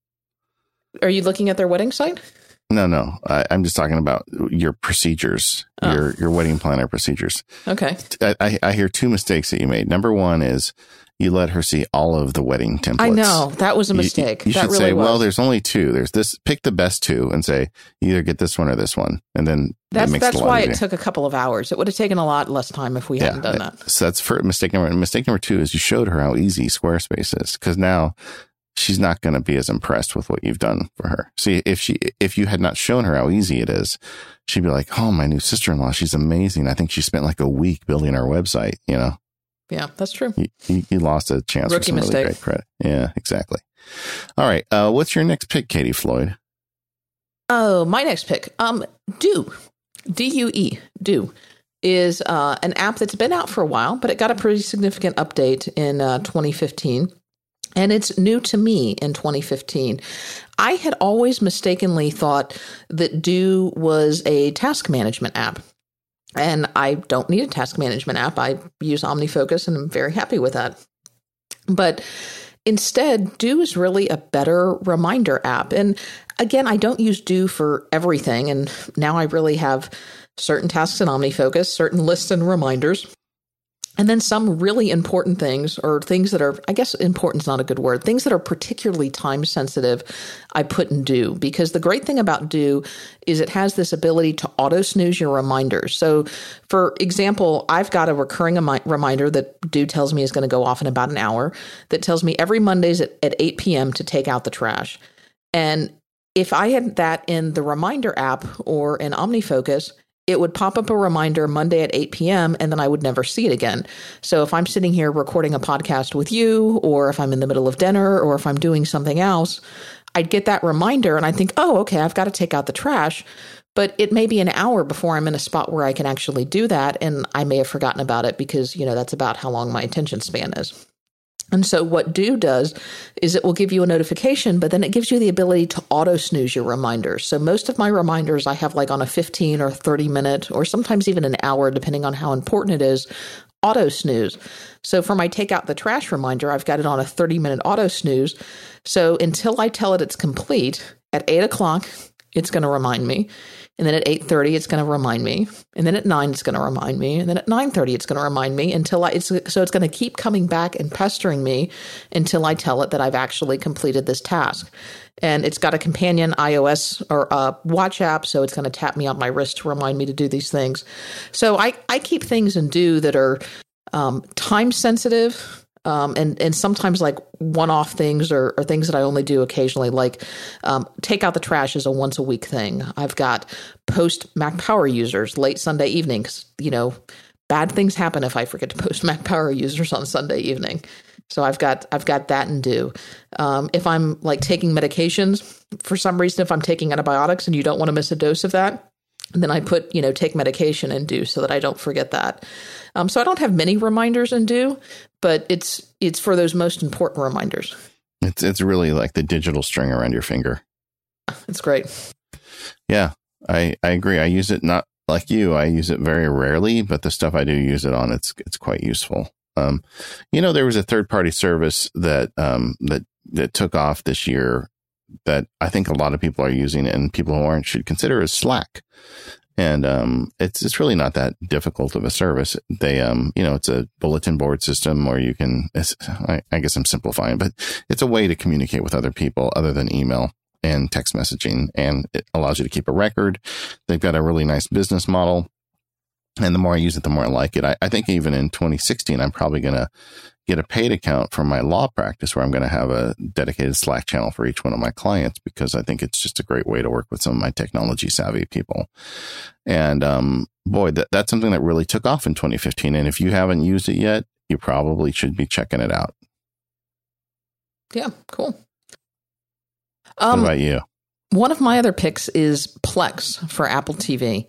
Are you looking at their wedding site? No, no. I, am just talking about your procedures, oh. your your wedding planner procedures. Okay. I, I hear two mistakes that you made. Number one is you let her see all of the wedding templates. I know that was a mistake. You, you should really say, was. well, there's only two. There's this. Pick the best two and say either get this one or this one, and then that's that's why easier. it took a couple of hours. It would have taken a lot less time if we yeah, hadn't done that. So that's for mistake number. Mistake number two is you showed her how easy Squarespace is because now she's not going to be as impressed with what you've done for her. See, if she, if you had not shown her how easy it is, she'd be like, Oh, my new sister-in-law, she's amazing. I think she spent like a week building our website, you know? Yeah, that's true. You, you, lost a chance Rookie for some mistake. really great credit. Yeah, exactly. All right. Uh, what's your next pick, Katie Floyd? Oh, my next pick. Um, Due, D U E, Due is uh, an app that's been out for a while, but it got a pretty significant update in uh, 2015 and it's new to me in 2015. I had always mistakenly thought that Due was a task management app. And I don't need a task management app. I use OmniFocus and I'm very happy with that. But instead, Due is really a better reminder app. And again, I don't use Due for everything. And now I really have certain tasks in OmniFocus, certain lists and reminders. And then some really important things, or things that are, I guess important is not a good word, things that are particularly time sensitive, I put in Due. Because the great thing about Due is it has this ability to auto snooze your reminders. So, for example, I've got a recurring reminder that Due tells me is going to go off in about an hour that tells me every Mondays at, at 8 p.m. to take out the trash. And if I had that in the reminder app or in OmniFocus, it would pop up a reminder Monday at 8 p.m. and then I would never see it again. So if I'm sitting here recording a podcast with you, or if I'm in the middle of dinner, or if I'm doing something else, I'd get that reminder and I'd think, oh, okay, I've got to take out the trash. But it may be an hour before I'm in a spot where I can actually do that. And I may have forgotten about it because, you know, that's about how long my attention span is. And so what Due does is it will give you a notification, but then it gives you the ability to auto snooze your reminders. So most of my reminders I have like on a 15 or 30 minute or sometimes even an hour, depending on how important it is, auto snooze. So for my take out the trash reminder, I've got it on a 30 minute auto snooze. So until I tell it it's complete at eight o'clock, it's going to remind me. And then at 8:30 it's going to remind me. And then at 9 it's going to remind me. And then at 9:30 it's going to remind me until I it's so it's going to keep coming back and pestering me until I tell it that I've actually completed this task. And it's got a companion iOS or uh, watch app, so it's going to tap me on my wrist to remind me to do these things. So I, I keep things in Due that are um, time sensitive um, and and sometimes like one off things or, or, things that I only do occasionally, like um, take out the trash is a once a week thing. I've got post Mac Power users late Sunday evening because you know bad things happen if I forget to post Mac Power users on Sunday evening. So I've got I've got that and Due. Um, if I'm like taking medications for some reason, if I'm taking antibiotics and you don't want to miss a dose of that, then I put you know take medication and Due so that I don't forget that. Um, so I don't have many reminders and Due, but it's it's for those most important reminders. It's it's really like the digital string around your finger. It's great. Yeah, I I agree. I use it not like you. I use it very rarely, but the stuff I do use it on, it's it's quite useful. Um, you know, there was a third party service that um, that that took off this year that I think a lot of people are using, and people who aren't should consider is Slack and um, it's it's really not that difficult of a service. They um, you know, it's a bulletin board system where you can. I, I, guess I'm simplifying, but it's a way to communicate with other people other than email and text messaging, and it allows you to keep a record. They've got a really nice business model, and the more I use it, the more I like it. I, I think even in 2016, I'm probably going to get a paid account for my law practice where I'm going to have a dedicated Slack channel for each one of my clients because I think it's just a great way to work with some of my technology savvy people. And um, boy, that, that's something that really took off in 2015. And if you haven't used it yet, you probably should be checking it out. Yeah, cool. Um, what about you? One of my other picks is Plex for Apple TV.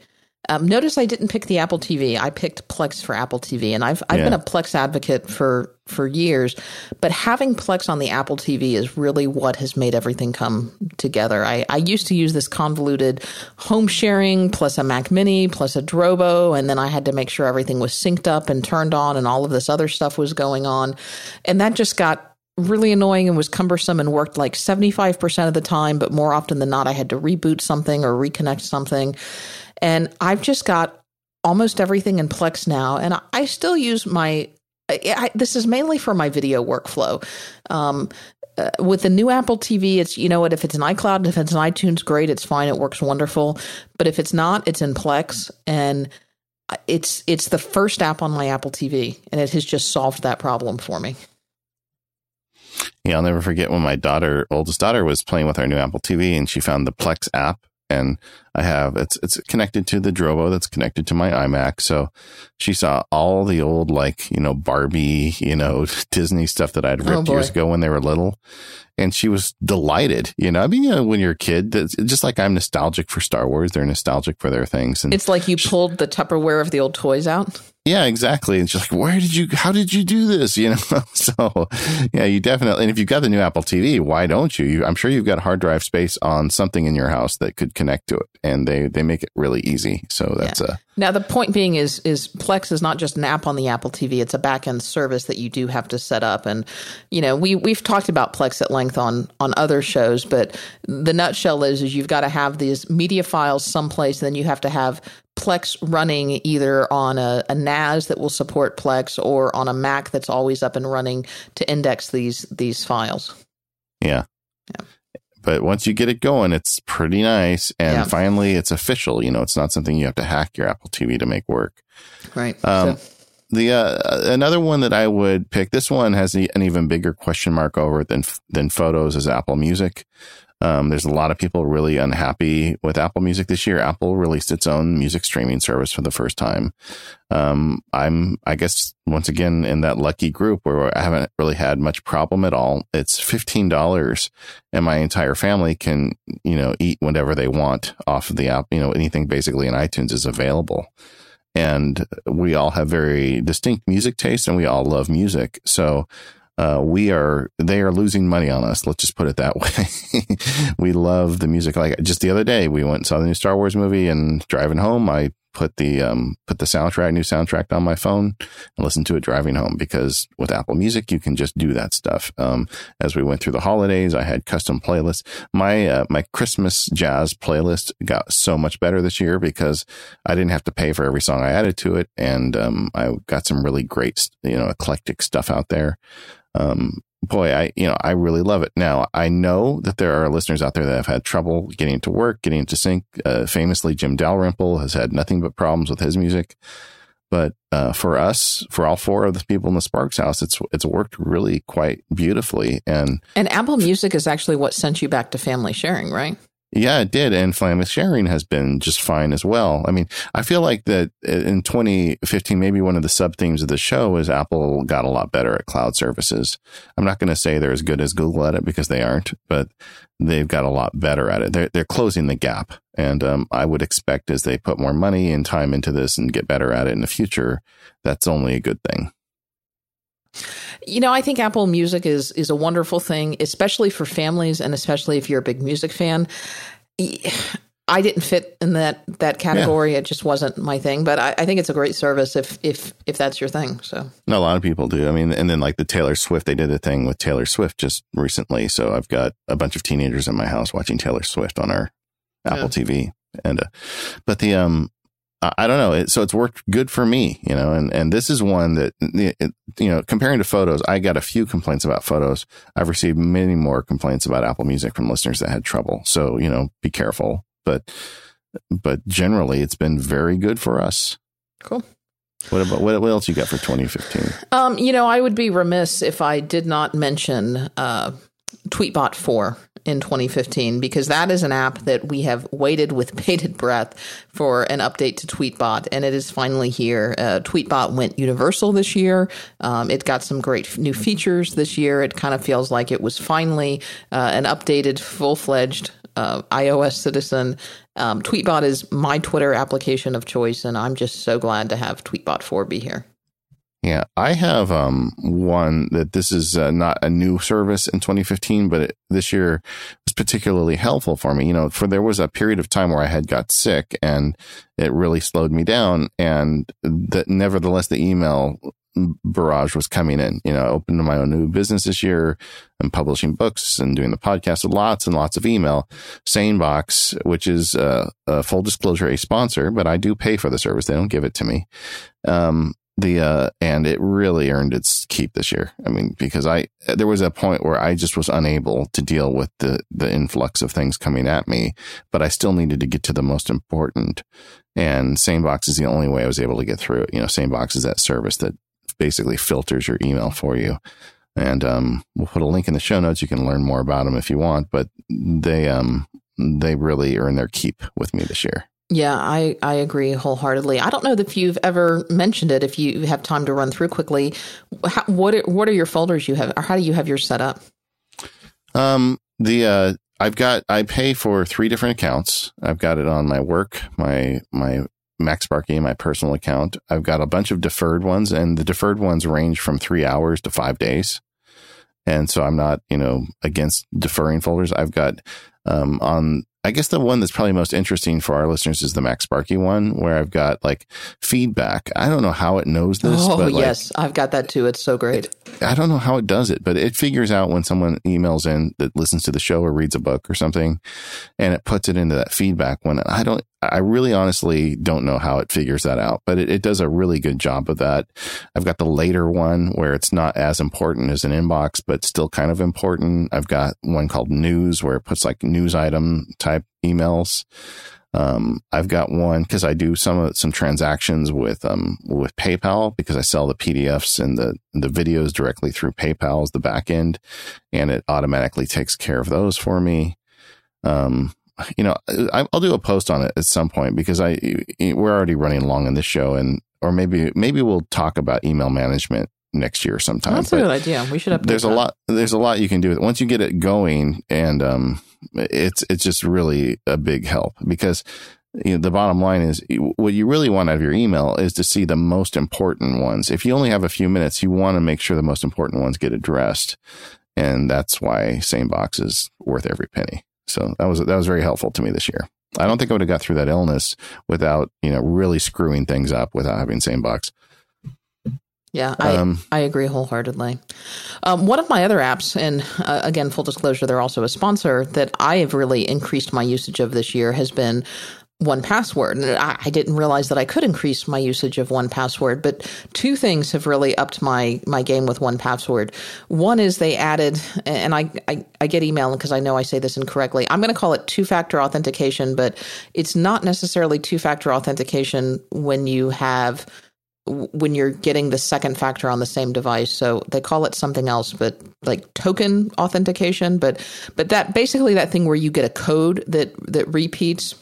Um, notice I didn't pick the Apple TV. I picked Plex for Apple TV, and I've I've yeah. been a Plex advocate for for years. But having Plex on the Apple TV is really what has made everything come together. I, I used to use this convoluted home sharing plus a Mac Mini plus a Drobo, and then I had to make sure everything was synced up and turned on, and all of this other stuff was going on, and that just got really annoying and was cumbersome and worked like 75% of the time, but more often than not, I had to reboot something or reconnect something. And I've just got almost everything in Plex now. And I still use my, I, this is mainly for my video workflow. Um, uh, with the new Apple TV, it's, you know what, if it's an iCloud, if it's an iTunes, great, it's fine, it works wonderful. But if it's not, it's in Plex. And it's it's the first app on my Apple TV, and it has just solved that problem for me. Yeah, I'll never forget when my daughter, oldest daughter, was playing with our new Apple TV, and she found the Plex app and I have it's it's connected to the Drobo that's connected to my iMac. So she saw all the old like you know Barbie, you know Disney stuff that I'd oh, ripped oh years ago when they were little, and she was delighted. You know, I mean, you know, when you're a kid, just like I'm nostalgic for Star Wars, they're nostalgic for their things. And it's like you pulled the Tupperware of the old toys out. Yeah, exactly. And she's like, where did you, how did you do this? You know, so yeah, you definitely, and if you've got the new Apple TV, why don't you? you? I'm sure you've got hard drive space on something in your house that could connect to it and they, they make it really easy. So that's yeah. a, now the point being is, is Plex is not just an app on the Apple TV. It's a backend service that you do have to set up. And, you know, we, we've talked about Plex at length on, on other shows, but the nutshell is, is you've got to have these media files someplace, and then you have to have Plex running either on a, a, NAS that will support Plex or on a Mac that's always up and running to index these these files. Yeah. Yeah. But once you get it going, it's pretty nice. And yeah. finally, it's official. You know, it's not something you have to hack your Apple TV to make work. Right. Um, so. The uh, another one that I would pick. This one has an even bigger question mark over it than than photos is Apple Music. Um, there's a lot of people really unhappy with Apple Music this year. Apple released its own music streaming service for the first time. Um, I'm, I guess, once again in that lucky group where I haven't really had much problem at all. It's $15 and my entire family can, you know, eat whatever they want off of the app. You know, anything basically in iTunes is available. And we all have very distinct music tastes and we all love music. So uh, we are they are losing money on us. Let's just put it that way. we love the music. Like just the other day, we went and saw the new Star Wars movie, and driving home, I put the um, put the soundtrack, new soundtrack on my phone and listen to it driving home because with Apple Music, you can just do that stuff. Um, as we went through the holidays, I had custom playlists. My, uh, my Christmas jazz playlist got so much better this year because I didn't have to pay for every song I added to it. And, um, I got some really great, you know, eclectic stuff out there. Um, boy, I, you know, I really love it. Now, I know that there are listeners out there that have had trouble getting to work, getting to sync. Uh, famously, Jim Dalrymple has had nothing but problems with his music. But uh, for us, for all four of the people in the Sparks house, it's it's worked really quite beautifully. And and Apple Music is actually what sent you back to family sharing, right? Yeah, it did. And family sharing has been just fine as well. I mean, I feel like that in 2015, maybe one of the sub themes of the show is Apple got a lot better at cloud services. I'm not going to say they're as good as Google at it because they aren't, but they've got a lot better at it. They're, they're closing the gap. And um, I would expect as they put more money and time into this and get better at it in the future, that's only a good thing. You know, I think Apple Music is is a wonderful thing, especially for families and especially if you're a big music fan. I didn't fit in that that category. Yeah. It just wasn't my thing. But I, I, think it's a great service if if if that's your thing. So no, a lot of people do. I mean, and then like the Taylor Swift, they did a thing with Taylor Swift just recently. So I've got a bunch of teenagers in my house watching Taylor Swift on our Apple yeah. TV. And uh, but the um I don't know. It, so it's worked good for me, you know, and, and this is one that, it, you know, comparing to photos, I got a few complaints about photos. I've received many more complaints about Apple Music from listeners that had trouble. So, you know, be careful. But, but generally, it's been very good for us. Cool. What about what, what else you got for 2015? Um, you know, I would be remiss if I did not mention uh, Tweetbot 4 in 2015 because that is an app that we have waited with bated breath for an update to Tweetbot, and it is finally here. Uh, Tweetbot went universal this year. Um, it got some great new features this year. It kind of feels like it was finally uh, an updated, full fledged uh, iOS citizen. Um, Tweetbot is my Twitter application of choice, and I'm just so glad to have Tweetbot 4 be here. Yeah, I have um, one that this is uh, not a new service in 2015, but it, this year was particularly helpful for me. You know, for there was a period of time where I had got sick and it really slowed me down, and that nevertheless the email barrage was coming in. You know, I opened my own new business this year. I'm publishing books and doing the podcast lots and lots of email. SaneBox, which is uh, a full disclosure, a sponsor, but I do pay for the service. They don't give it to me. Um, the uh and it really earned its keep this year. I mean because i there was a point where i just was unable to deal with the the influx of things coming at me but i still needed to get to the most important. And SaneBox is the only way i was able to get through it. You know SaneBox is that service that basically filters your email for you. And um we'll put a link in the show notes. You can learn more about them if you want but they um they really earn their keep with me this year yeah, I, I agree wholeheartedly. I don't know if you've ever mentioned it. If you have time to run through quickly, how, what are, what are your folders you have, or how do you have yours set up? Um, the uh, I've got I pay for three different accounts. I've got it on my work, my my MacSparky, my personal account. I've got a bunch of deferred ones, and the deferred ones range from three hours to five days. And so I'm not, you know, against deferring folders. I've got um, on I guess the one that's probably most interesting for our listeners is the MacSparky one, where I've got like feedback. I don't know how it knows this. Oh, but like, yes. I've got that too. It's so great. It, I don't know how it does it, but it figures out when someone emails in that listens to the show or reads a book or something, and it puts it into that feedback when I don't, I really honestly don't know how it figures that out, but it, it does a really good job of that. I've got the later one where it's not as important as an inbox, but still kind of important. I've got one called news where it puts like news item type emails. Um, I've got one because I do some some transactions with um with PayPal because I sell the PDFs and the the videos directly through PayPal as the back end, and it automatically takes care of those for me. Um, you know, I'll do a post on it at some point because I we're already running long on this show, and or maybe maybe we'll talk about email management next year sometime. That's a good idea. We should. There's that. a lot. There's a lot you can do with it once you get it going, and um, it's it's just really a big help because you know, the bottom line is what you really want out of your email is to see the most important ones. If you only have a few minutes, you want to make sure the most important ones get addressed, and that's why SaneBox is worth every penny. So that was that was very helpful to me this year. I don't think I would have got through that illness without, you know, really screwing things up without having SaneBox. Yeah, I, um, I agree wholeheartedly. Um, one of my other apps, and uh, again, full disclosure, they're also a sponsor that I have really increased my usage of this year has been 1Password. And I, I, didn't realize that I could increase my usage of 1Password, but two things have really upped my, my game with 1Password. One is they added, and I, I, I get email because I know I say this incorrectly. I'm going to call it two factor authentication, but it's not necessarily two factor authentication when you have when you're getting the second factor on the same device so they call it something else but like token authentication but but that basically that thing where you get a code that that repeats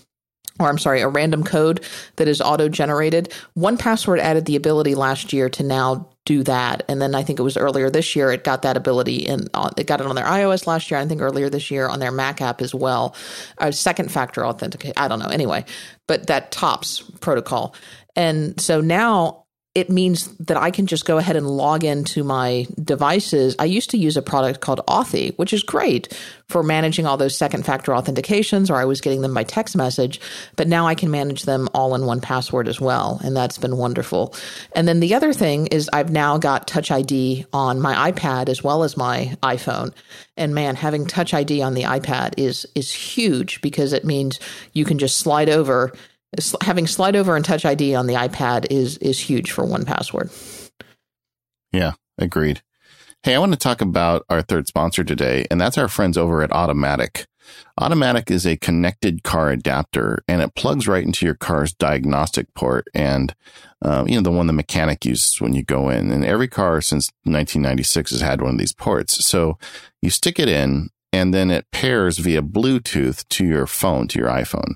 or I'm sorry, a random code that is auto generated. 1Password added the ability last year to now do that. And then I think it was earlier this year, it got that ability and uh, it got it on their iOS last year. I think earlier this year on their Mac app as well. A second factor authenticate. I don't know. Anyway, but that TOPS protocol. And so now it means that I can just go ahead and log into my devices. I used to use a product called Authy, which is great for managing all those second factor authentications, or I was getting them by text message. But now I can manage them all in 1Password as well. And that's been wonderful. And then the other thing is I've now got Touch ID on my iPad as well as my iPhone. And man, having Touch ID on the iPad is, is huge because it means you can just slide over having slide over and touch ID on the iPad is is huge for 1Password. Yeah, agreed. Hey, I want to talk about our third sponsor today, and that's our friends over at Automatic. Automatic is a connected car adapter, and it plugs right into your car's diagnostic port, and um, you know the one the mechanic uses when you go in. And every car since 1996 has had one of these ports. So you stick it in, and then it pairs via Bluetooth to your phone, to your iPhone.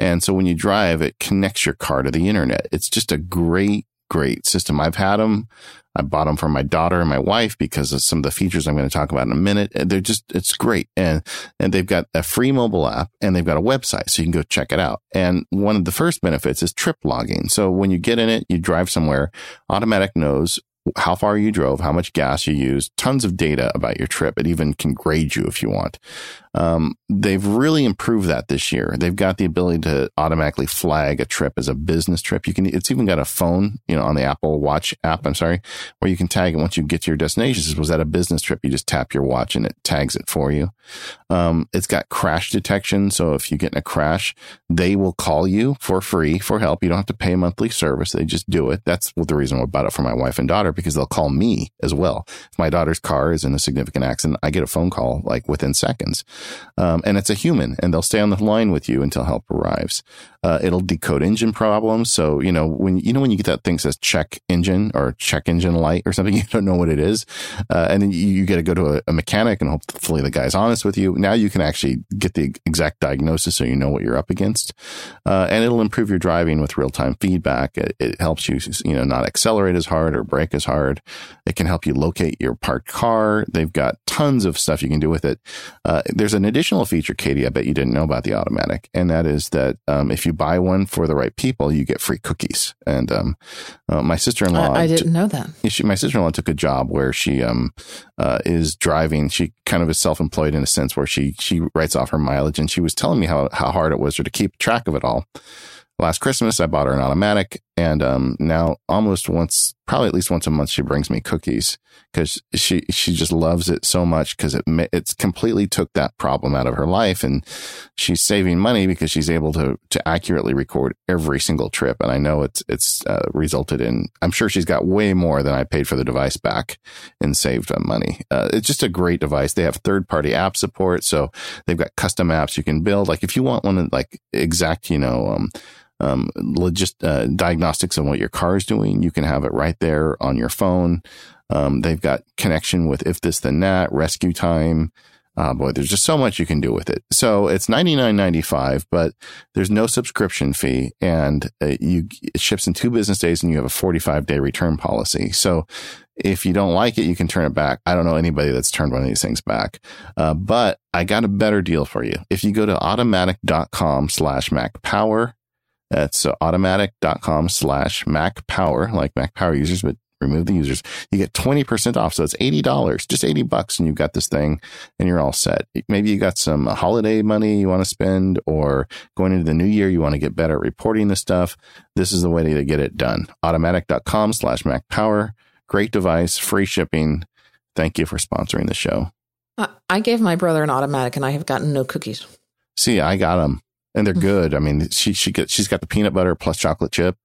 And so when you drive, it connects your car to the internet. It's just a great, great system. I've had them. I bought them for my daughter and my wife because of some of the features I'm going to talk about in a minute. They're just, it's great. And, and they've got a free mobile app and they've got a website. So you can go check it out. And one of the first benefits is trip logging. So when you get in it, you drive somewhere, automatic knows how far you drove, how much gas you used, tons of data about your trip. It even can grade you if you want. Um, they've really improved that this year. They've got the ability to automatically flag a trip as a business trip. You can, it's even got a phone, you know, on the Apple Watch app. I'm sorry, where you can tag it once you get to your destination. Says, was that a business trip? You just tap your watch and it tags it for you. Um, it's got crash detection. So if you get in a crash, they will call you for free for help. You don't have to pay a monthly service. They just do it. That's the reason I bought it for my wife and daughter because they'll call me as well. If my daughter's car is in a significant accident, I get a phone call like within seconds. Um, and it's a human and they'll stay on the line with you until help arrives. Uh, it'll decode engine problems. So, you know, when, you know, when you get that thing says check engine or check engine light or something, you don't know what it is. Uh, and then you, you to go to a, a, mechanic and hopefully the guy's honest with you. Now you can actually get the exact diagnosis so you know what you're up against. Uh, and it'll improve your driving with real time feedback. It, it helps you, you know, not accelerate as hard or brake as hard. It can help you locate your parked car. They've got tons of stuff you can do with it. Uh, there's an additional feature, Katie, I bet you didn't know about the automatic. And that is that, um, if you buy one for the right people, you get free cookies. And, um, uh, my sister-in-law, I, I didn't t- know that. She, my sister-in-law took a job where she, um, uh, is driving. She kind of is self-employed in a sense where she, she writes off her mileage and she was telling me how, how hard it was her to keep track of it all last Christmas, I bought her an automatic and, um, now almost once, probably at least once a month, she brings me cookies because she, she just loves it so much because it, it's completely took that problem out of her life and she's saving money because she's able to, to accurately record every single trip. And I know it's, it's, uh, resulted in, I'm sure she's got way more than I paid for the device back and saved money. Uh, it's just a great device. They have third party app support. So they've got custom apps you can build. Like if you want one of like exact, you know, um, um, logist, uh, diagnostics on what your car is doing. You can have it right there on your phone. Um, they've got connection with if this then that, RescueTime. Uh, boy, there's just so much you can do with it. So it's ninety nine ninety five, but there's no subscription fee, and uh, you it ships in two business days, and you have a forty five day return policy. So if you don't like it, you can turn it back. I don't know anybody that's turned one of these things back. Uh, but I got a better deal for you. If you go to automatic.com slash Mac Power, that's uh, automatic.com slash Mac Power, like Mac Power users, but remove the users. You get 20% off. So it's $80, just 80 bucks and you've got this thing and you're all set. Maybe you got some holiday money you want to spend or going into the new year, you want to get better at reporting the stuff. This is the way to get it done. Automatic.com slash Mac Power. Great device, free shipping. Thank you for sponsoring the show. I gave my brother an automatic and I have gotten no cookies. See, I got them and they're mm-hmm. good. I mean, she, she gets, she's got the peanut butter plus chocolate chip.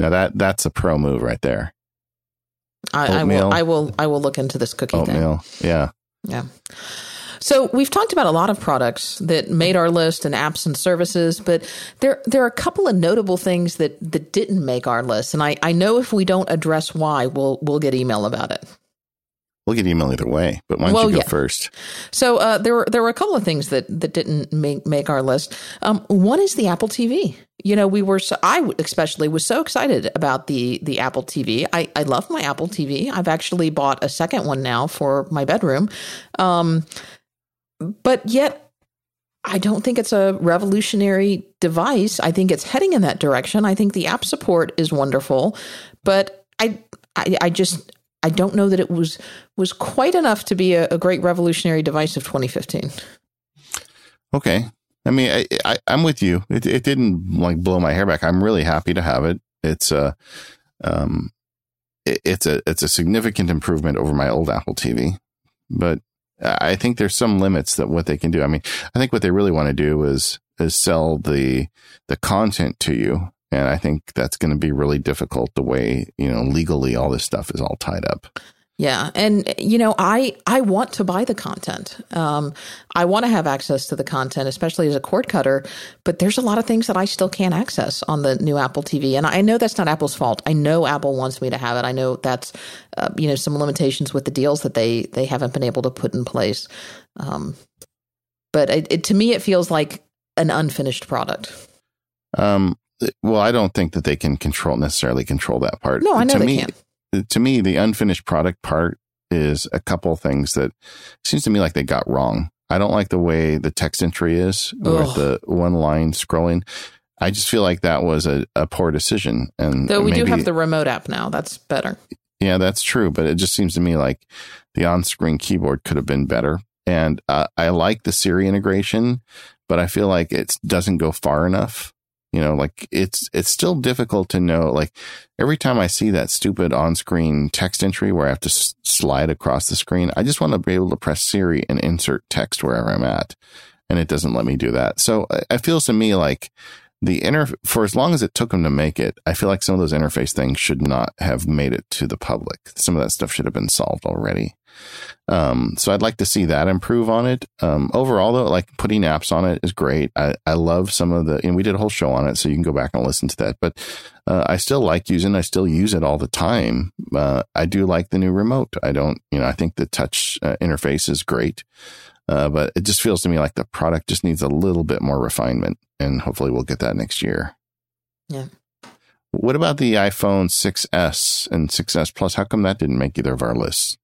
Now that, that's a pro move right there. I, I will, I will, I will look into this cookie Oatmeal. thing. Yeah. Yeah. So we've talked about a lot of products that made our list and apps and services, but there there are a couple of notable things that that didn't make our list. And I, I know if we don't address why, we'll we'll get email about it. We'll get email either way, but why don't well, you go yeah. first? So uh, there were there were a couple of things that that didn't make make our list. Um, one is the Apple TV. You know, we were so, I especially was so excited about the the Apple TV. I I love my Apple TV. I've actually bought a second one now for my bedroom, um, but yet I don't think it's a revolutionary device. I think it's heading in that direction. I think the app support is wonderful, but I I, I just I don't know that it was was quite enough to be a, a great revolutionary device of 2015. Okay, I mean, I, I am with you. It it didn't like blow my hair back. I'm really happy to have it. It's a um, it, it's a it's a significant improvement over my old Apple TV, but I think there's some limits that what they can do. I mean, I think what they really want to do is is sell the the content to you and I think that's going to be really difficult the way, you know, legally all this stuff is all tied up. Yeah, and you know, I I want to buy the content. Um, I want to have access to the content, especially as a cord cutter. But there's a lot of things that I still can't access on the new Apple TV, and I know that's not Apple's fault. I know Apple wants me to have it. I know that's uh, you know some limitations with the deals that they they haven't been able to put in place. Um, but it, it, to me, it feels like an unfinished product. Um, well, I don't think that they can control necessarily control that part. No, I know to they me, can. To me, the unfinished product part is a couple things that seems to me like they got wrong. I don't like the way the text entry is with the one line scrolling. I just feel like that was a, a poor decision. And though we maybe, do have the remote app now, that's better. Yeah, that's true. But it just seems to me like the on screen keyboard could have been better. And uh, I like the Siri integration, but I feel like it doesn't go far enough. You know, like it's it's still difficult to know. Like every time I see that stupid on-screen text entry where I have to s- slide across the screen, I just want to be able to press Siri and insert text wherever I'm at, and it doesn't let me do that. So it feels to me like the inter for as long as it took them to make it, I feel like some of those interface things should not have made it to the public. Some of that stuff should have been solved already. Um, so I'd like to see that improve on it. Um, overall though, like putting apps on it is great. I, I love some of the, and we did a whole show on it, so you can go back and listen to that, but, uh, I still like using, I still use it all the time. Uh, I do like the new remote. I don't, you know, I think the touch uh, interface is great. Uh, but it just feels to me like the product just needs a little bit more refinement and hopefully we'll get that next year. Yeah. What about the iPhone 6S and 6S Plus? How come that didn't make either of our lists?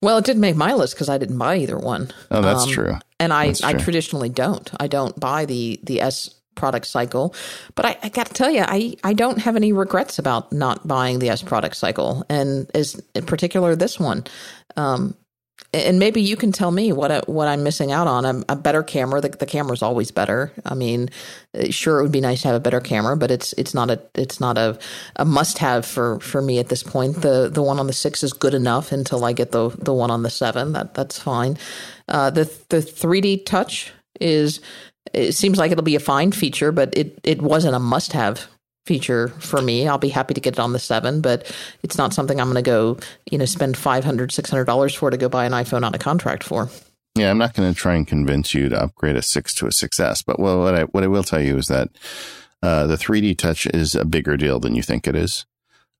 Well, it didn't make my list because I didn't buy either one. Oh, that's um, true. And I, true. I traditionally don't. I don't buy the the S product cycle. But I, I got to tell you, I, I don't have any regrets about not buying the S product cycle, and is in particular this one. Um, and maybe you can tell me what I, what I'm missing out on. A, a better camera. The, the camera's always better. I mean, uh, sure, it would be nice to have a better camera, but it's it's not a it's not a, a must have for, for me at this point. The the one on the six is good enough until I get the the one on the seven. That that's fine. Uh, the the 3D touch is it seems like it'll be a fine feature, but it it wasn't a must have feature for me. I'll be happy to get it on the 7, but it's not something I'm going to go, you know, spend $500, $600 for to go buy an iPhone on a contract for. Yeah, I'm not going to try and convince you to upgrade a 6 to a 6S, but well, what I what I will tell you is that uh, the 3D touch is a bigger deal than you think it is.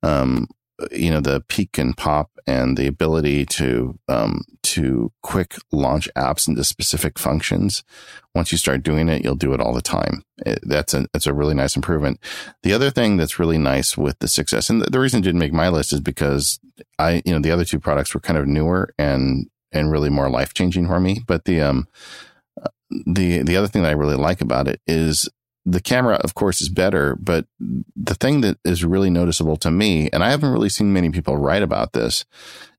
Um, you know the peek and pop and the ability to um, to quick launch apps into specific functions. Once you start doing it, you'll do it all the time. It, that's a that's a really nice improvement. The other thing that's really nice with the 6S, and the, the reason it didn't make my list is because I you know the other two products were kind of newer and and really more life changing for me. But the um the the other thing that I really like about it is the camera, of course, is better, but the thing that is really noticeable to me, and I haven't really seen many people write about this,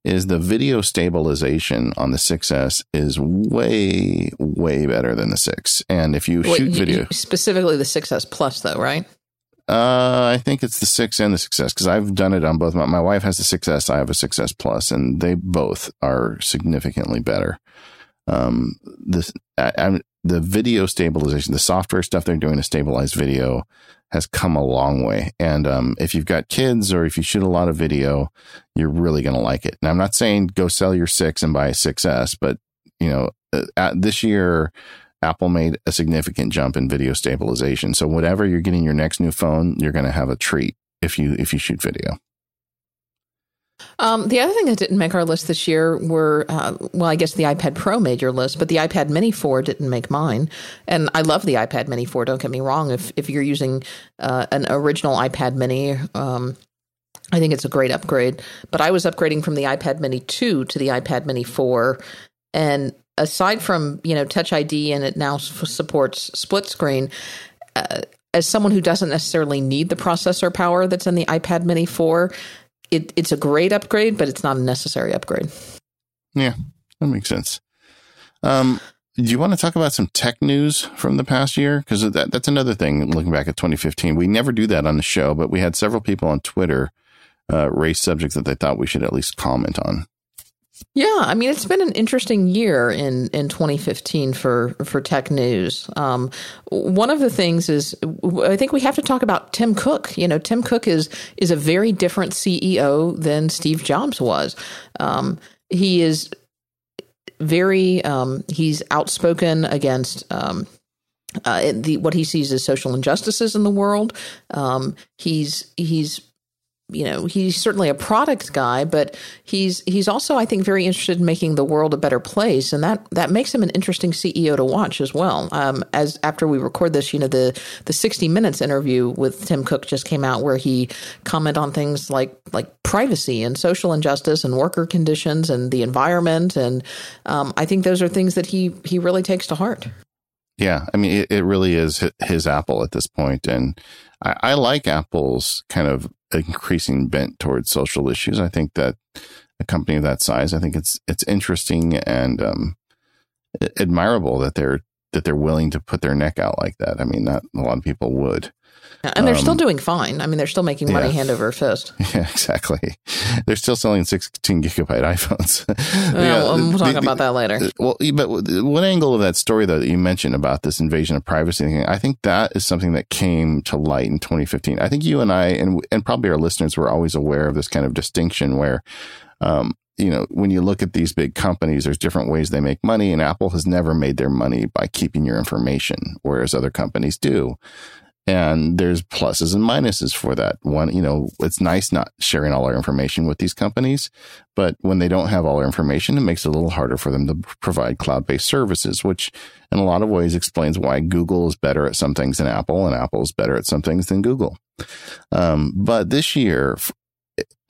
is the video stabilization on the 6S is way, way better than the 6. And if you Wait, shoot video. You, specifically the 6S Plus, though, right? Uh, I think it's the 6 and the 6S because I've done it on both. My, my wife has the 6S, I have a 6S Plus, and they both are significantly better. Um, this, I, I'm, the video stabilization, the software stuff they're doing to stabilize video has come a long way. And um, if you've got kids or if you shoot a lot of video, you're really going to like it. And I'm not saying go sell your six and buy a 6S, but you know, uh, this year, Apple made a significant jump in video stabilization. So whatever you're getting your next new phone, you're going to have a treat if you if you shoot video. Um, the other thing that didn't make our list this year were, uh, well, I guess the iPad Pro made your list, but the iPad Mini 4 didn't make mine. And I love the iPad Mini 4. Don't get me wrong. If if you're using uh, an original iPad Mini, um, I think it's a great upgrade. But I was upgrading from the iPad Mini 2 to the iPad Mini 4, and aside from you know Touch ID and it now supports split screen. Uh, as someone who doesn't necessarily need the processor power that's in the iPad Mini 4, it, it's a great upgrade, but it's not a necessary upgrade. Yeah, that makes sense. Um, do you want to talk about some tech news from the past year? Because that, that's another thing. Looking back at 2015, we never do that on the show, but we had several people on Twitter uh, raise subjects that they thought we should at least comment on. Yeah, I mean it's been an interesting year in in 2015 for for tech news. Um, one of the things is I think we have to talk about Tim Cook. You know, Tim Cook is is a very different CEO than Steve Jobs was. Um, he is very um, he's outspoken against. Um, uh, the what he sees as social injustices in the world. Um, he's he's you know he's certainly a product guy but he's he's also i think very interested in making the world a better place. And that that makes him an interesting ceo to watch as well. Um, as after we record this you know the the 60 minutes interview with tim cook just came out where he commented on things like like privacy and social injustice and worker conditions and the environment. And um, i think those are things that he he really takes to heart. Yeah. I mean it, it really is his apple at this point. And I, I like Apple's kind of increasing bent towards social issues. I think that a company of that size, I think it's it's interesting and um, admirable that they're that they're willing to put their neck out like that. I mean, not a lot of people would. And they're um, still doing fine. I mean, they're still making money yeah. hand over fist. Yeah, exactly. They're still selling 16 gigabyte iPhones. yeah, we'll, we'll talk the, about that later. Well, but one angle of that story, though, that you mentioned about this invasion of privacy thing, I think that is something that came to light in 2015. I think you and I, and, and probably our listeners, were always aware of this kind of distinction where, um, you know, when you look at these big companies, there's different ways they make money, and Apple has never made their money by keeping your information, whereas other companies do. And there's pluses and minuses for that. One, you know, it's nice not sharing all our information with these companies, but when they don't have all our information, it makes it a little harder for them to provide cloud based services, which in a lot of ways explains why Google is better at some things than Apple and Apple is better at some things than Google. Um, but this year,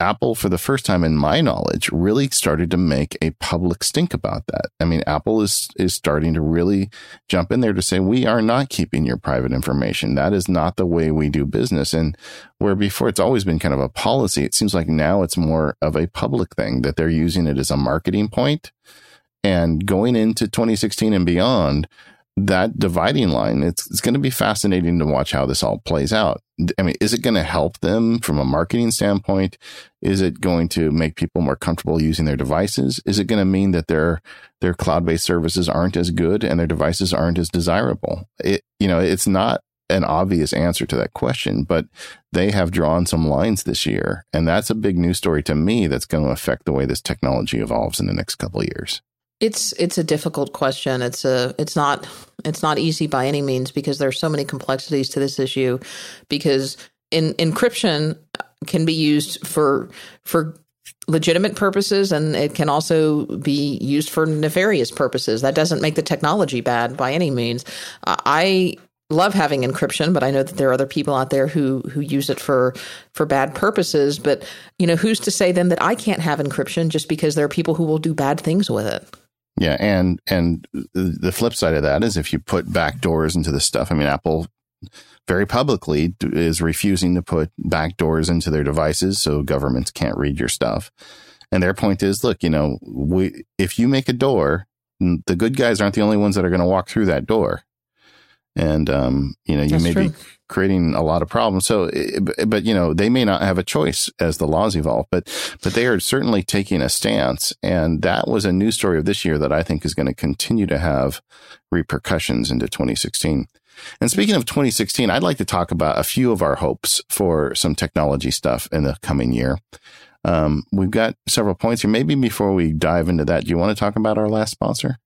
Apple, for the first time in my knowledge, really started to make a public stink about that. I mean, Apple is is starting to really jump in there to say we are not keeping your private information. That is not the way we do business. And where before it's always been kind of a policy, it seems like now it's more of a public thing that they're using it as a marketing point. And going into 2016 and beyond, that dividing line, it's, it's going to be fascinating to watch how this all plays out. I mean, is it going to help them from a marketing standpoint? Is it going to make people more comfortable using their devices? Is it going to mean that their their cloud based services aren't as good and their devices aren't as desirable? It you know, it's not an obvious answer to that question, but they have drawn some lines this year, and that's a big news story to me. That's going to affect the way this technology evolves in the next couple of years. It's it's a difficult question. It's a it's not it's not easy by any means because there's so many complexities to this issue. Because in encryption can be used for for legitimate purposes and it can also be used for nefarious purposes. That doesn't make the technology bad by any means. I love having encryption, but I know that there are other people out there who who use it for for bad purposes. But you know, who's to say then that I can't have encryption just because there are people who will do bad things with it? Yeah, and and the flip side of that is if you put back doors into this stuff. I mean, Apple very publicly is refusing to put backdoors into their devices so governments can't read your stuff. And their point is, look, you know, we, if you make a door, the good guys aren't the only ones that are going to walk through that door. And, um, you know, you That's may true. be creating a lot of problems. So, eh, but, you know, they may not have a choice as the laws evolve, but, but they are certainly taking a stance. And that was a news story of this year that I think is going to continue to have repercussions into 2016. And speaking of 2016, I'd like to talk about a few of our hopes for some technology stuff in the coming year. Um, we've got several points here. Maybe before we dive into that, do you want to talk about our last sponsor?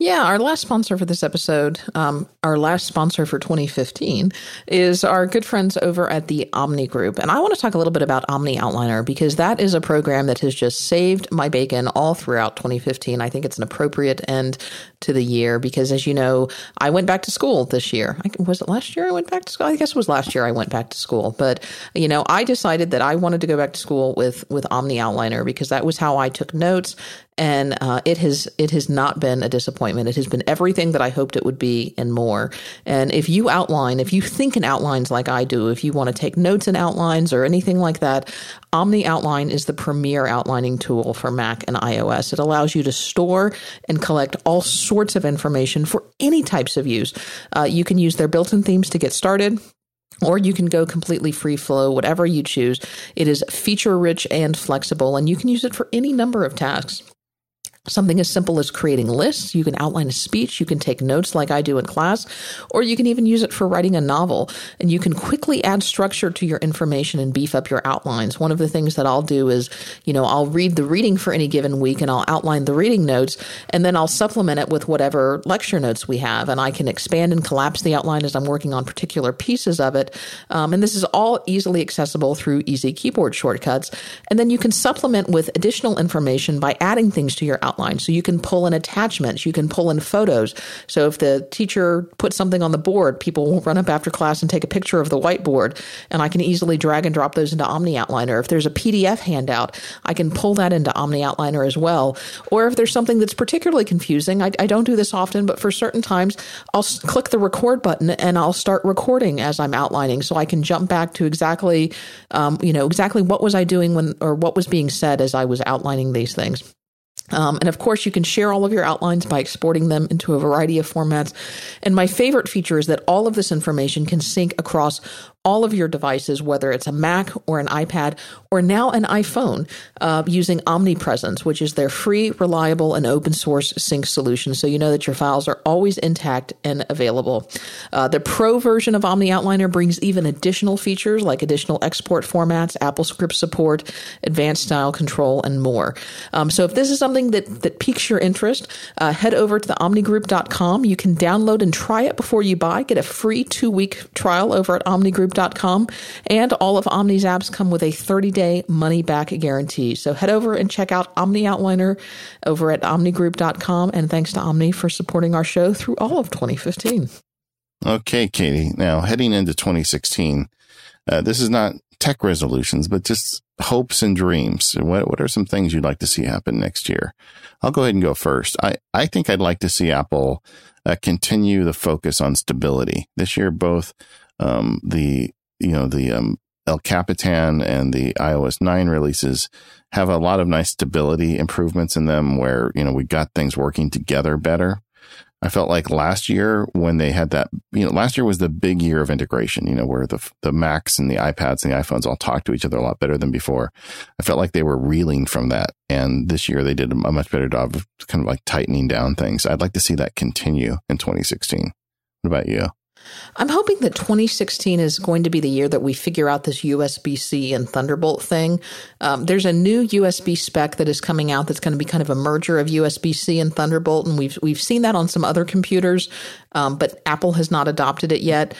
Yeah, our last sponsor for this episode, um, our last sponsor for 2015, is our good friends over at the Omni Group. And I want to talk a little bit about Omni Outliner because that is a program that has just saved my bacon all throughout 2015. I think it's an appropriate end to the year because, as you know, I went back to school this year. I, was it last year I went back to school? I guess it was last year I went back to school. But, you know, I decided that I wanted to go back to school with, with Omni Outliner because that was how I took notes and uh, it has it has not been a disappointment. It has been everything that I hoped it would be and more. And if you outline, if you think in outlines like I do, if you want to take notes in outlines or anything like that, Omni Outline is the premier outlining tool for Mac and iOS. It allows you to store and collect all sorts of information for any types of use. Uh, you can use their built-in themes to get started or you can go completely free flow, whatever you choose. It is feature rich and flexible, and you can use it for any number of tasks. Something as simple as creating lists. You can outline a speech. You can take notes like I do in class, or you can even use it for writing a novel. And you can quickly add structure to your information and beef up your outlines. One of the things that I'll do is, you know, I'll read the reading for any given week and I'll outline the reading notes, and then I'll supplement it with whatever lecture notes we have. And I can expand and collapse the outline as I'm working on particular pieces of it. Um, and this is all easily accessible through easy keyboard shortcuts. And then you can supplement with additional information by adding things to your outline. So you can pull in attachments, you can pull in photos. So if the teacher puts something on the board, people will run up after class and take a picture of the whiteboard, and I can easily drag and drop those into Omni Outliner. If there's a PDF handout, I can pull that into Omni Outliner as well. Or if there's something that's particularly confusing, I, I don't do this often, but for certain times, I'll click the record button and I'll start recording as I'm outlining, so I can jump back to exactly, um, you know, exactly what was I doing when or what was being said as I was outlining these things. Um, and of course, you can share all of your outlines by exporting them into a variety of formats. And my favorite feature is that all of this information can sync across all of your devices, whether it's a Mac or an iPad or now an iPhone, uh, using Omnipresence, which is their free, reliable, and open source sync solution. So you know that your files are always intact and available. Uh, the Pro version of Omni Outliner brings even additional features like additional export formats, Apple script support, advanced style control, and more. Um, so if this is something that, that piques your interest, uh, head over to the omnigroup.com. You can download and try it before you buy. Get a free two week trial over at omnigroup.com. And all of Omni's apps come with a 30 day money back guarantee. So head over and check out Omni Outliner over at omnigroup.com. And thanks to Omni for supporting our show through all of 2015. Okay, Katie. Now heading into 2016, uh, this is not tech resolutions, but just hopes and dreams. What what are some things you'd like to see happen next year? I'll go ahead and go first. I I think I'd like to see Apple uh, continue the focus on stability this year. Both um, the you know the um, El Capitan and the iOS 9 releases have a lot of nice stability improvements in them where, you know, we got things working together better. I felt like last year when they had that, you know, last year was the big year of integration, you know, where the, the Macs and the iPads and the iPhones all talk to each other a lot better than before. I felt like they were reeling from that. And this year they did a much better job of kind of like tightening down things. I'd like to see that continue in 2016. What about you? I'm hoping that 2016 is going to be the year that we figure out this USB C and Thunderbolt thing. Um, there's a new USB spec that is coming out that's going to be kind of a merger of USB C and Thunderbolt, and we've we've seen that on some other computers, um, but Apple has not adopted it yet.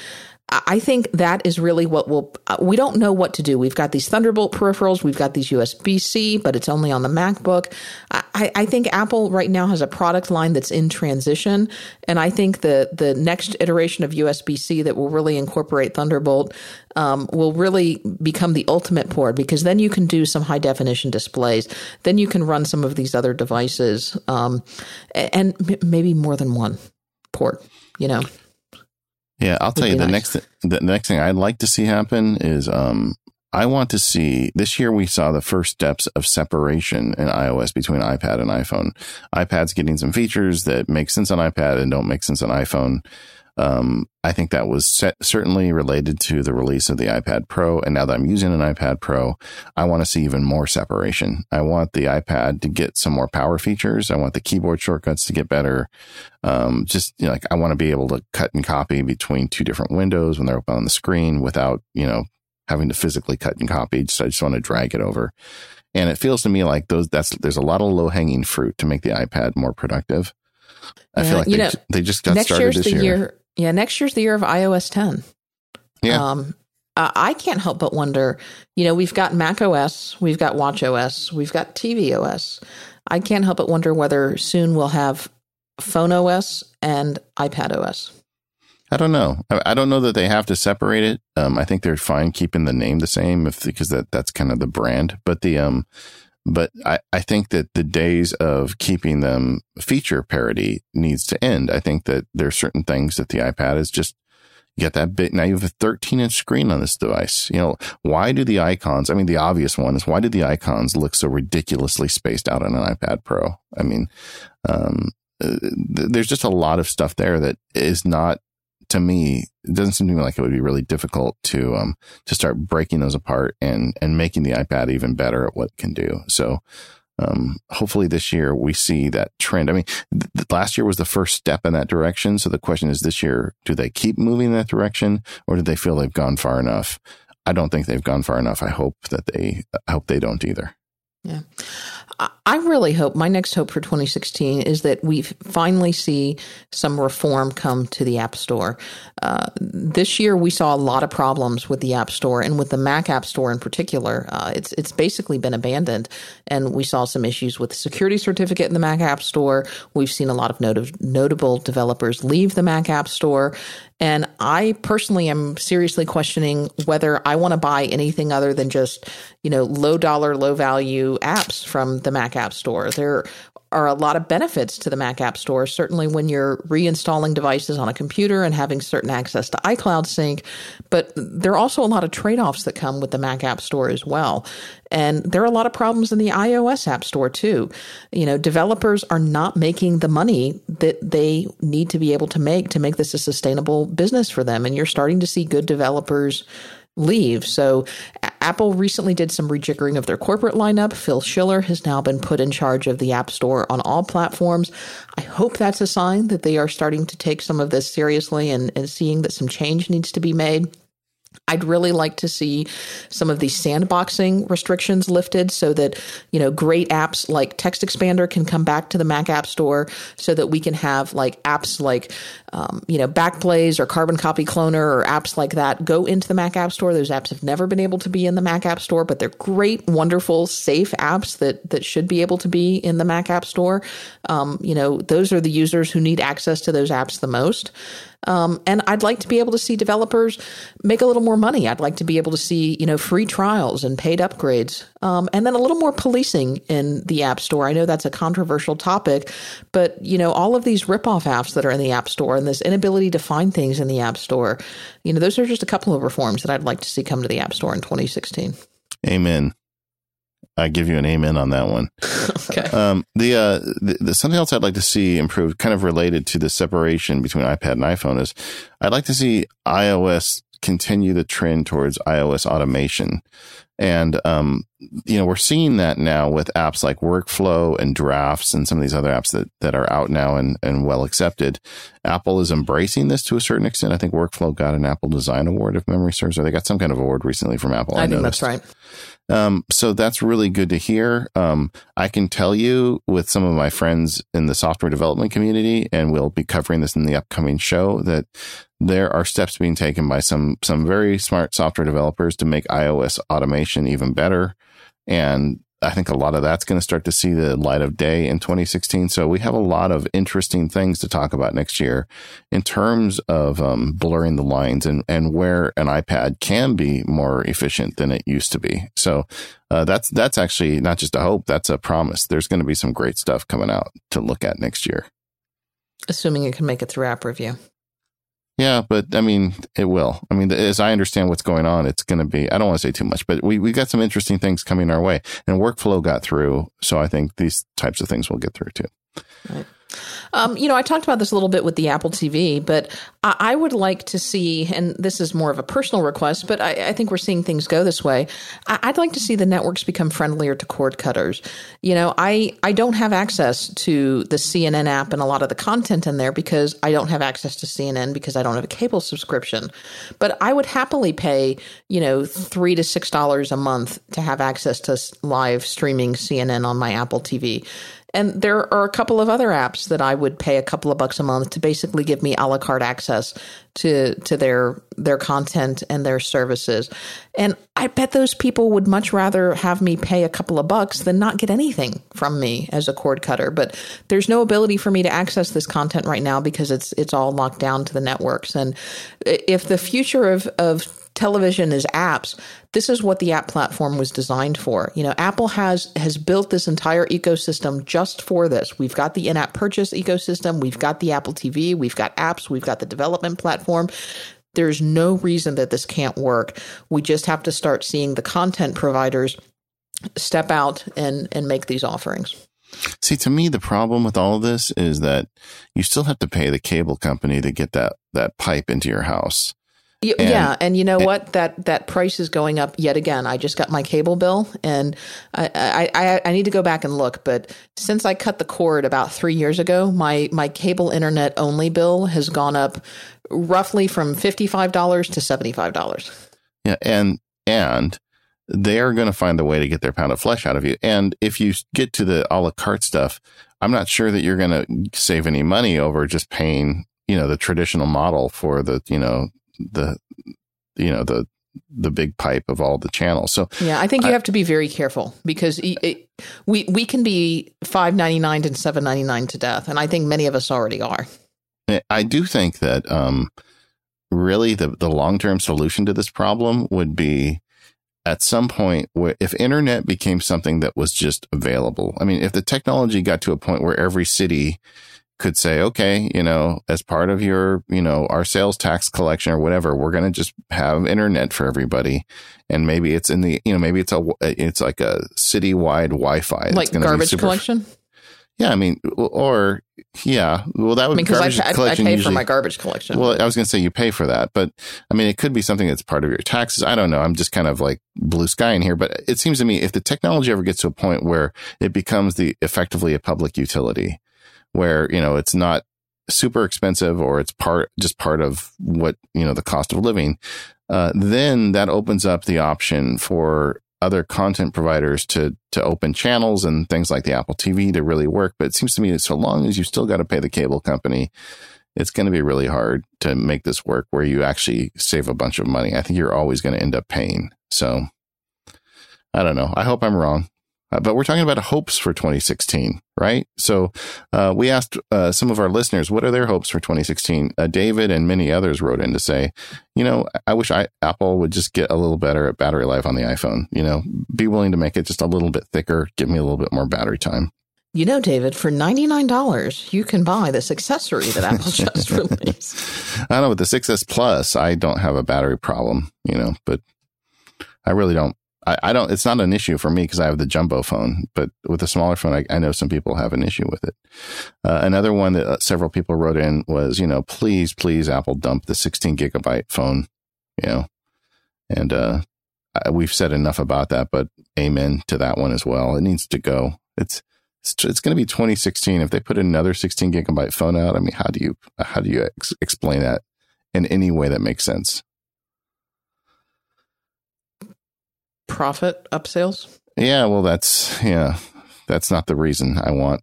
I think that is really what will. We don't know what to do. We've got these Thunderbolt peripherals, we've got these USB C, but it's only on the MacBook. I, I, think Apple right now has a product line that's in transition, and I think the the next iteration of USB C that will really incorporate Thunderbolt um, will really become the ultimate port because then you can do some high definition displays. Then you can run some of these other devices, um, and maybe more than one port. You know. Yeah, I'll tell you the nice. next the next thing I'd like to see happen is um I want to see this year we saw the first steps of separation in iOS between iPad and iPhone. iPad's getting some features that make sense on iPad and don't make sense on iPhone. Um, I think that was set, certainly related to the release of the iPad Pro. And now that I'm using an iPad Pro, I want to see even more separation. I want the iPad to get some more power features. I want the keyboard shortcuts to get better. Um, just you know, like I want to be able to cut and copy between two different windows when they're open on the screen without, you know, having to physically cut and copy. So I just want to drag it over. And it feels to me like those, that's, there's a lot of low hanging fruit to make the iPad more productive. I Yeah, feel like they, know, they just got started this year. year. Yeah, next year's the year of iOS 10. Yeah. Um, I can't help but wonder. You know, we've got Mac OS, we've got Watch OS, we've got TV OS. I can't help but wonder whether soon we'll have Phone OS and iPad OS. I don't know. I, I don't know that they have to separate it. Um, I think they're fine keeping the name the same if because that that's kind of the brand. But the um, but I I think that the days of keeping them feature parity needs to end. I think that there are certain things that the iPad is just you that bit now you have a 13 inch screen on this device. You know why do the icons? I mean, the obvious one is why do the icons look so ridiculously spaced out on an iPad Pro? I mean, um, uh, th- there's just a lot of stuff there that is not to me, it doesn't seem to me like it would be really difficult to um to start breaking those apart and and making the iPad even better at what it can do. So um hopefully this year we see that trend. I mean, th- last year was the first step in that direction. So the question is this year, do they keep moving in that direction or do they feel they've gone far enough? I don't think they've gone far enough. I hope that they I hope they don't either. Yeah. I- really hope my next hope for 2016 is that we finally see some reform come to the App Store. Uh, this year, we saw a lot of problems with the App Store and with the Mac App Store in particular. Uh, it's it's basically been abandoned, and we saw some issues with the security certificate in the Mac App Store. We've seen a lot of not- notable developers leave the Mac App Store, and I personally am seriously questioning whether I want to buy anything other than just, you know, low dollar, low value apps from the Mac App Store. There are a lot of benefits to the Mac App Store, certainly when you're reinstalling devices on a computer and having certain access to iCloud Sync. But there are also a lot of trade offs that come with the Mac App Store as well. And there are a lot of problems in the iOS App Store too. You know, developers are not making the money that they need to be able to make to make this a sustainable business for them. And you're starting to see good developers leave. So Apple recently did some rejiggering of their corporate lineup. Phil Schiller has now been put in charge of the App Store on all platforms. I hope that's a sign that they are starting to take some of this seriously and, and seeing that some change needs to be made. I'd really like to see some of these sandboxing restrictions lifted so that, you know, great apps like TextExpander can come back to the Mac App Store so that we can have like apps like, um, you know, Backblaze or Carbon Copy Cloner or apps like that go into the Mac App Store. Those apps have never been able to be in the Mac App Store, but they're great, wonderful, safe apps that, that should be able to be in the Mac App Store. Um, you know, those are the users who need access to those apps the most. Um, and I'd like to be able to see developers make a little more money. I'd like to be able to see, you know, free trials and paid upgrades, um, and then a little more policing in the App Store. I know that's a controversial topic, but you know, all of these ripoff apps that are in the App Store and this inability to find things in the App Store, you know, those are just a couple of reforms that I'd like to see come to the App Store in 2016. Amen. I give you an amen on that one. Okay. Um, the, uh, the, the something else I'd like to see improved, kind of related to the separation between iPad and iPhone, is I'd like to see iOS continue the trend towards iOS automation. And, um, you know, we're seeing that now with apps like Workflow and Drafts and some of these other apps that, that are out now and, and well accepted. Apple is embracing this to a certain extent. I think Workflow got an Apple Design Award, if memory serves, or they got some kind of award recently from Apple. I, think noticed. that's right. Um, so that's really good to hear. Um, I can tell you with some of my friends in the software development community, and we'll be covering this in the upcoming show, that there are steps being taken by some some very smart software developers to make iOS automation even better. And I think a lot of that's going to start to see the light of day in 2016. So we have a lot of interesting things to talk about next year in terms of um, blurring the lines and, and where an iPad can be more efficient than it used to be. So uh, that's that's actually not just a hope; that's a promise. There's going to be some great stuff coming out to look at next year. Assuming it can make it through app review. Yeah, but I mean, it will. I mean, as I understand what's going on, it's going to be, I don't want to say too much, but we, we got some interesting things coming our way and workflow got through. So I think these types of things will get through too. Right. Um, you know, I talked about this a little bit with the Apple TV, but I, I would like to see, and this is more of a personal request, but I, I think we're seeing things go this way. I, would like to see the networks become friendlier to cord cutters. You know, I, I don't have access to the CNN app and a lot of the content in there because I don't have access to CNN because I don't have a cable subscription. But I would happily pay, you know, three to six dollars a month to have access to live streaming CNN on my Apple TV. And there are a couple of other apps that I would pay a couple of bucks a month to basically give me a la carte access to to their their content and their services. And I bet those people would much rather have me pay a couple of bucks than not get anything from me as a cord cutter. But there's no ability for me to access this content right now because it's it's all locked down to the networks. And if the future of of television is apps, this is what the app platform was designed for. You know, Apple has has built this entire ecosystem just for this. We've got the in-app purchase ecosystem, we've got the Apple TV, we've got apps, we've got the development platform. There's no reason that this can't work. We just have to start seeing the content providers step out and and make these offerings. See, to me, the problem with all of this is that you still have to pay the cable company to get that that pipe into your house. And, yeah, and you know and, what? That that price is going up yet again. I just got my cable bill, and I, I, I I need to go back and look. But since I cut the cord about three years ago, my my cable internet only bill has gone up roughly from fifty five dollars to seventy five dollars. Yeah, and and they are going to find a way to get their pound of flesh out of you. And if you get to the a la carte stuff, I'm not sure that you're going to save any money over just paying you know the traditional model for the you know the you know the the big pipe of all the channels. So yeah, I think you I, have to be very careful because it, it, we we can be five ninety nine and seven ninety nine to death, and I think many of us already are. I do think that um, really the the long term solution to this problem would be at some point where if internet became something that was just available. I mean, if the technology got to a point where every city could say, okay, you know, as part of your, you know, our sales tax collection or whatever, we're going to just have internet for everybody. And maybe it's in the, you know, maybe it's a, it's like a citywide Wi-Fi. Like garbage super, collection? Yeah. I mean, or yeah, well, that would be garbage I, collection. I pay usually, for my garbage collection. Well, I was going to say you pay for that, but I mean, it could be something that's part of your taxes. I don't know. I'm just kind of like blue sky in here, but it seems to me if the technology ever gets to a point where it becomes the effectively a public utility, where, you know, it's not super expensive or it's part, just part of what, you know, the cost of living, uh, then that opens up the option for other content providers to to open channels and things like the Apple TV to really work. But it seems to me that so long as you still got to pay the cable company, it's going to be really hard to make this work where you actually save a bunch of money. I think you're always going to end up paying. So I don't know. I hope I'm wrong. Uh, but we're talking about hopes for 2016, right? So uh, we asked uh, some of our listeners, what are their hopes for 2016? Uh, David and many others wrote in to say, you know, I wish I, Apple would just get a little better at battery life on the iPhone. You know, be willing to make it just a little bit thicker, give me a little bit more battery time. You know, David, for $99, you can buy this accessory that Apple just released. I don't know, with the 6S Plus, I don't have a battery problem, you know, but I really don't I, I don't, it's not an issue for me because I have the jumbo phone, but with a smaller phone, I, I know some people have an issue with it. Uh, another one that uh, several people wrote in was, you know, please, please, Apple dump the 16 gigabyte phone, you know, and, uh, we've said enough about that, but amen to that one as well. It needs to go. It's, it's, it's going to be 2016. If they put another 16 gigabyte phone out, I mean, how do you, how do you ex- explain that in any way that makes sense? Profit upsales? Yeah, well, that's yeah, that's not the reason I want.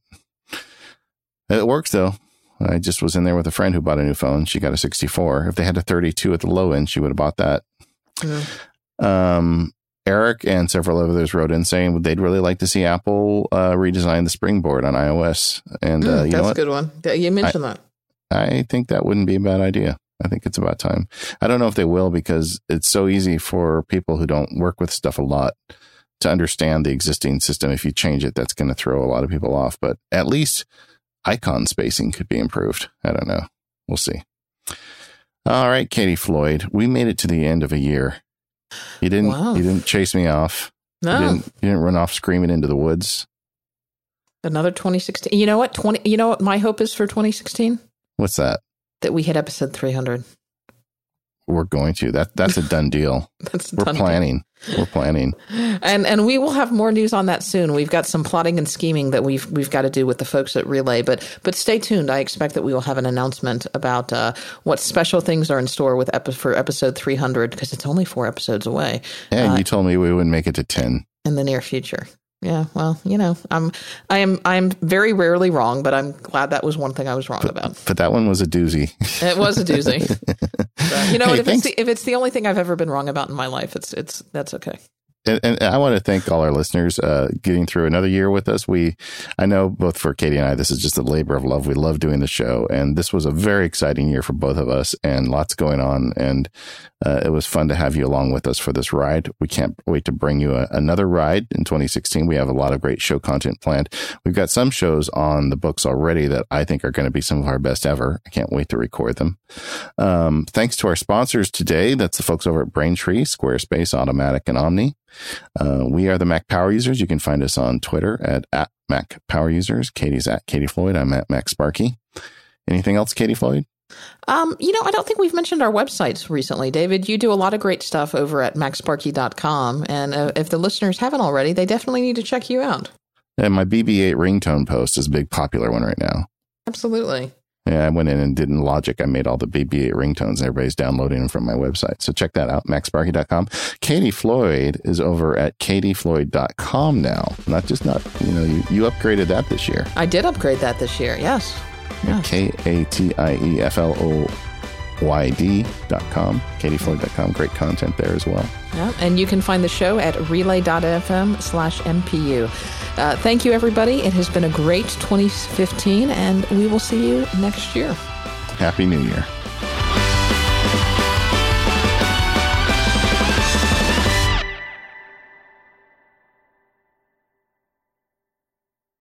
It works though. I just was in there with a friend who bought a new phone. She got a 64. If they had a 32 at the low end, she would have bought that. Mm-hmm. Um, Eric and several others wrote in saying they'd really like to see Apple uh, redesign the springboard on iOS. And uh, mm, you that's a good one. You mentioned I, that. I think that wouldn't be a bad idea. I think it's about time. I don't know if they will because it's so easy for people who don't work with stuff a lot to understand the existing system. If you change it, that's going to throw a lot of people off. But at least icon spacing could be improved. I don't know. We'll see. All right, Katie Floyd, we made it to the end of a year. You didn't. Wow. You didn't chase me off. No, You didn't. You didn't run off screaming into the woods. another 2016. You know what? 20. You know what my hope is for 2016? What's that? That we hit episode 300. We're going to. That that's a done deal. That's We're done. planning. We're planning. and and we will have more news on that soon. We've got some plotting and scheming that we've we've got to do with the folks at Relay, but but stay tuned. I expect that we will have an announcement about uh, what special things are in store with epi- for episode 300 because it's only four episodes away And Uh, you told me we wouldn't make it to ten. in the near future. Yeah, well, you know, I'm I am I'm very rarely wrong, but I'm glad that was one thing I was wrong about. But that one was a doozy. It was a doozy. But, you know, Hey, what, if it's the, if it's the only thing I've ever been wrong about in my life, it's it's that's okay. And, and I want to thank all our listeners uh, getting through another year with us. We, I know both for Katie and I, this is just a labor of love. We love doing the show, and this was a very exciting year for both of us, and lots going on. And uh, it was fun to have you along with us for this ride. We can't wait to bring you a, another ride in 2016. We have a lot of great show content planned. We've got some shows on the books already that I think are going to be some of our best ever. I can't wait to record them. Um, thanks to our sponsors today. That's the folks over at Braintree, Squarespace, Automatic, and Omni. Uh, we are the Mac Power Users. You can find us on Twitter at, at Mac Power Users. Katie's at Katie Floyd. I'm at MacSparky. Anything else, Katie Floyd? Um, you know, I don't think we've mentioned our websites recently, David. You do a lot of great stuff over at macsparky.com. And uh, if the listeners haven't already, they definitely need to check you out. And my BB-8 ringtone post is a big popular one right now. Absolutely. Yeah, I went in and did in Logic. I made all the BB-8 ringtones. and Everybody's downloading them from my website. So check that out, macsparky.com. Katie Floyd is over at katiefloyd.com now. Not just not, you know, you, you upgraded that this year. I did upgrade that this year. Yes. Yes. K A T I E F L O yd.com, katieflynn.com. Great content there as well. Yeah, and you can find the show at relay.fm slash MPU. Uh, thank you, everybody. It has been a great 2015, and we will see you next year. Happy New Year.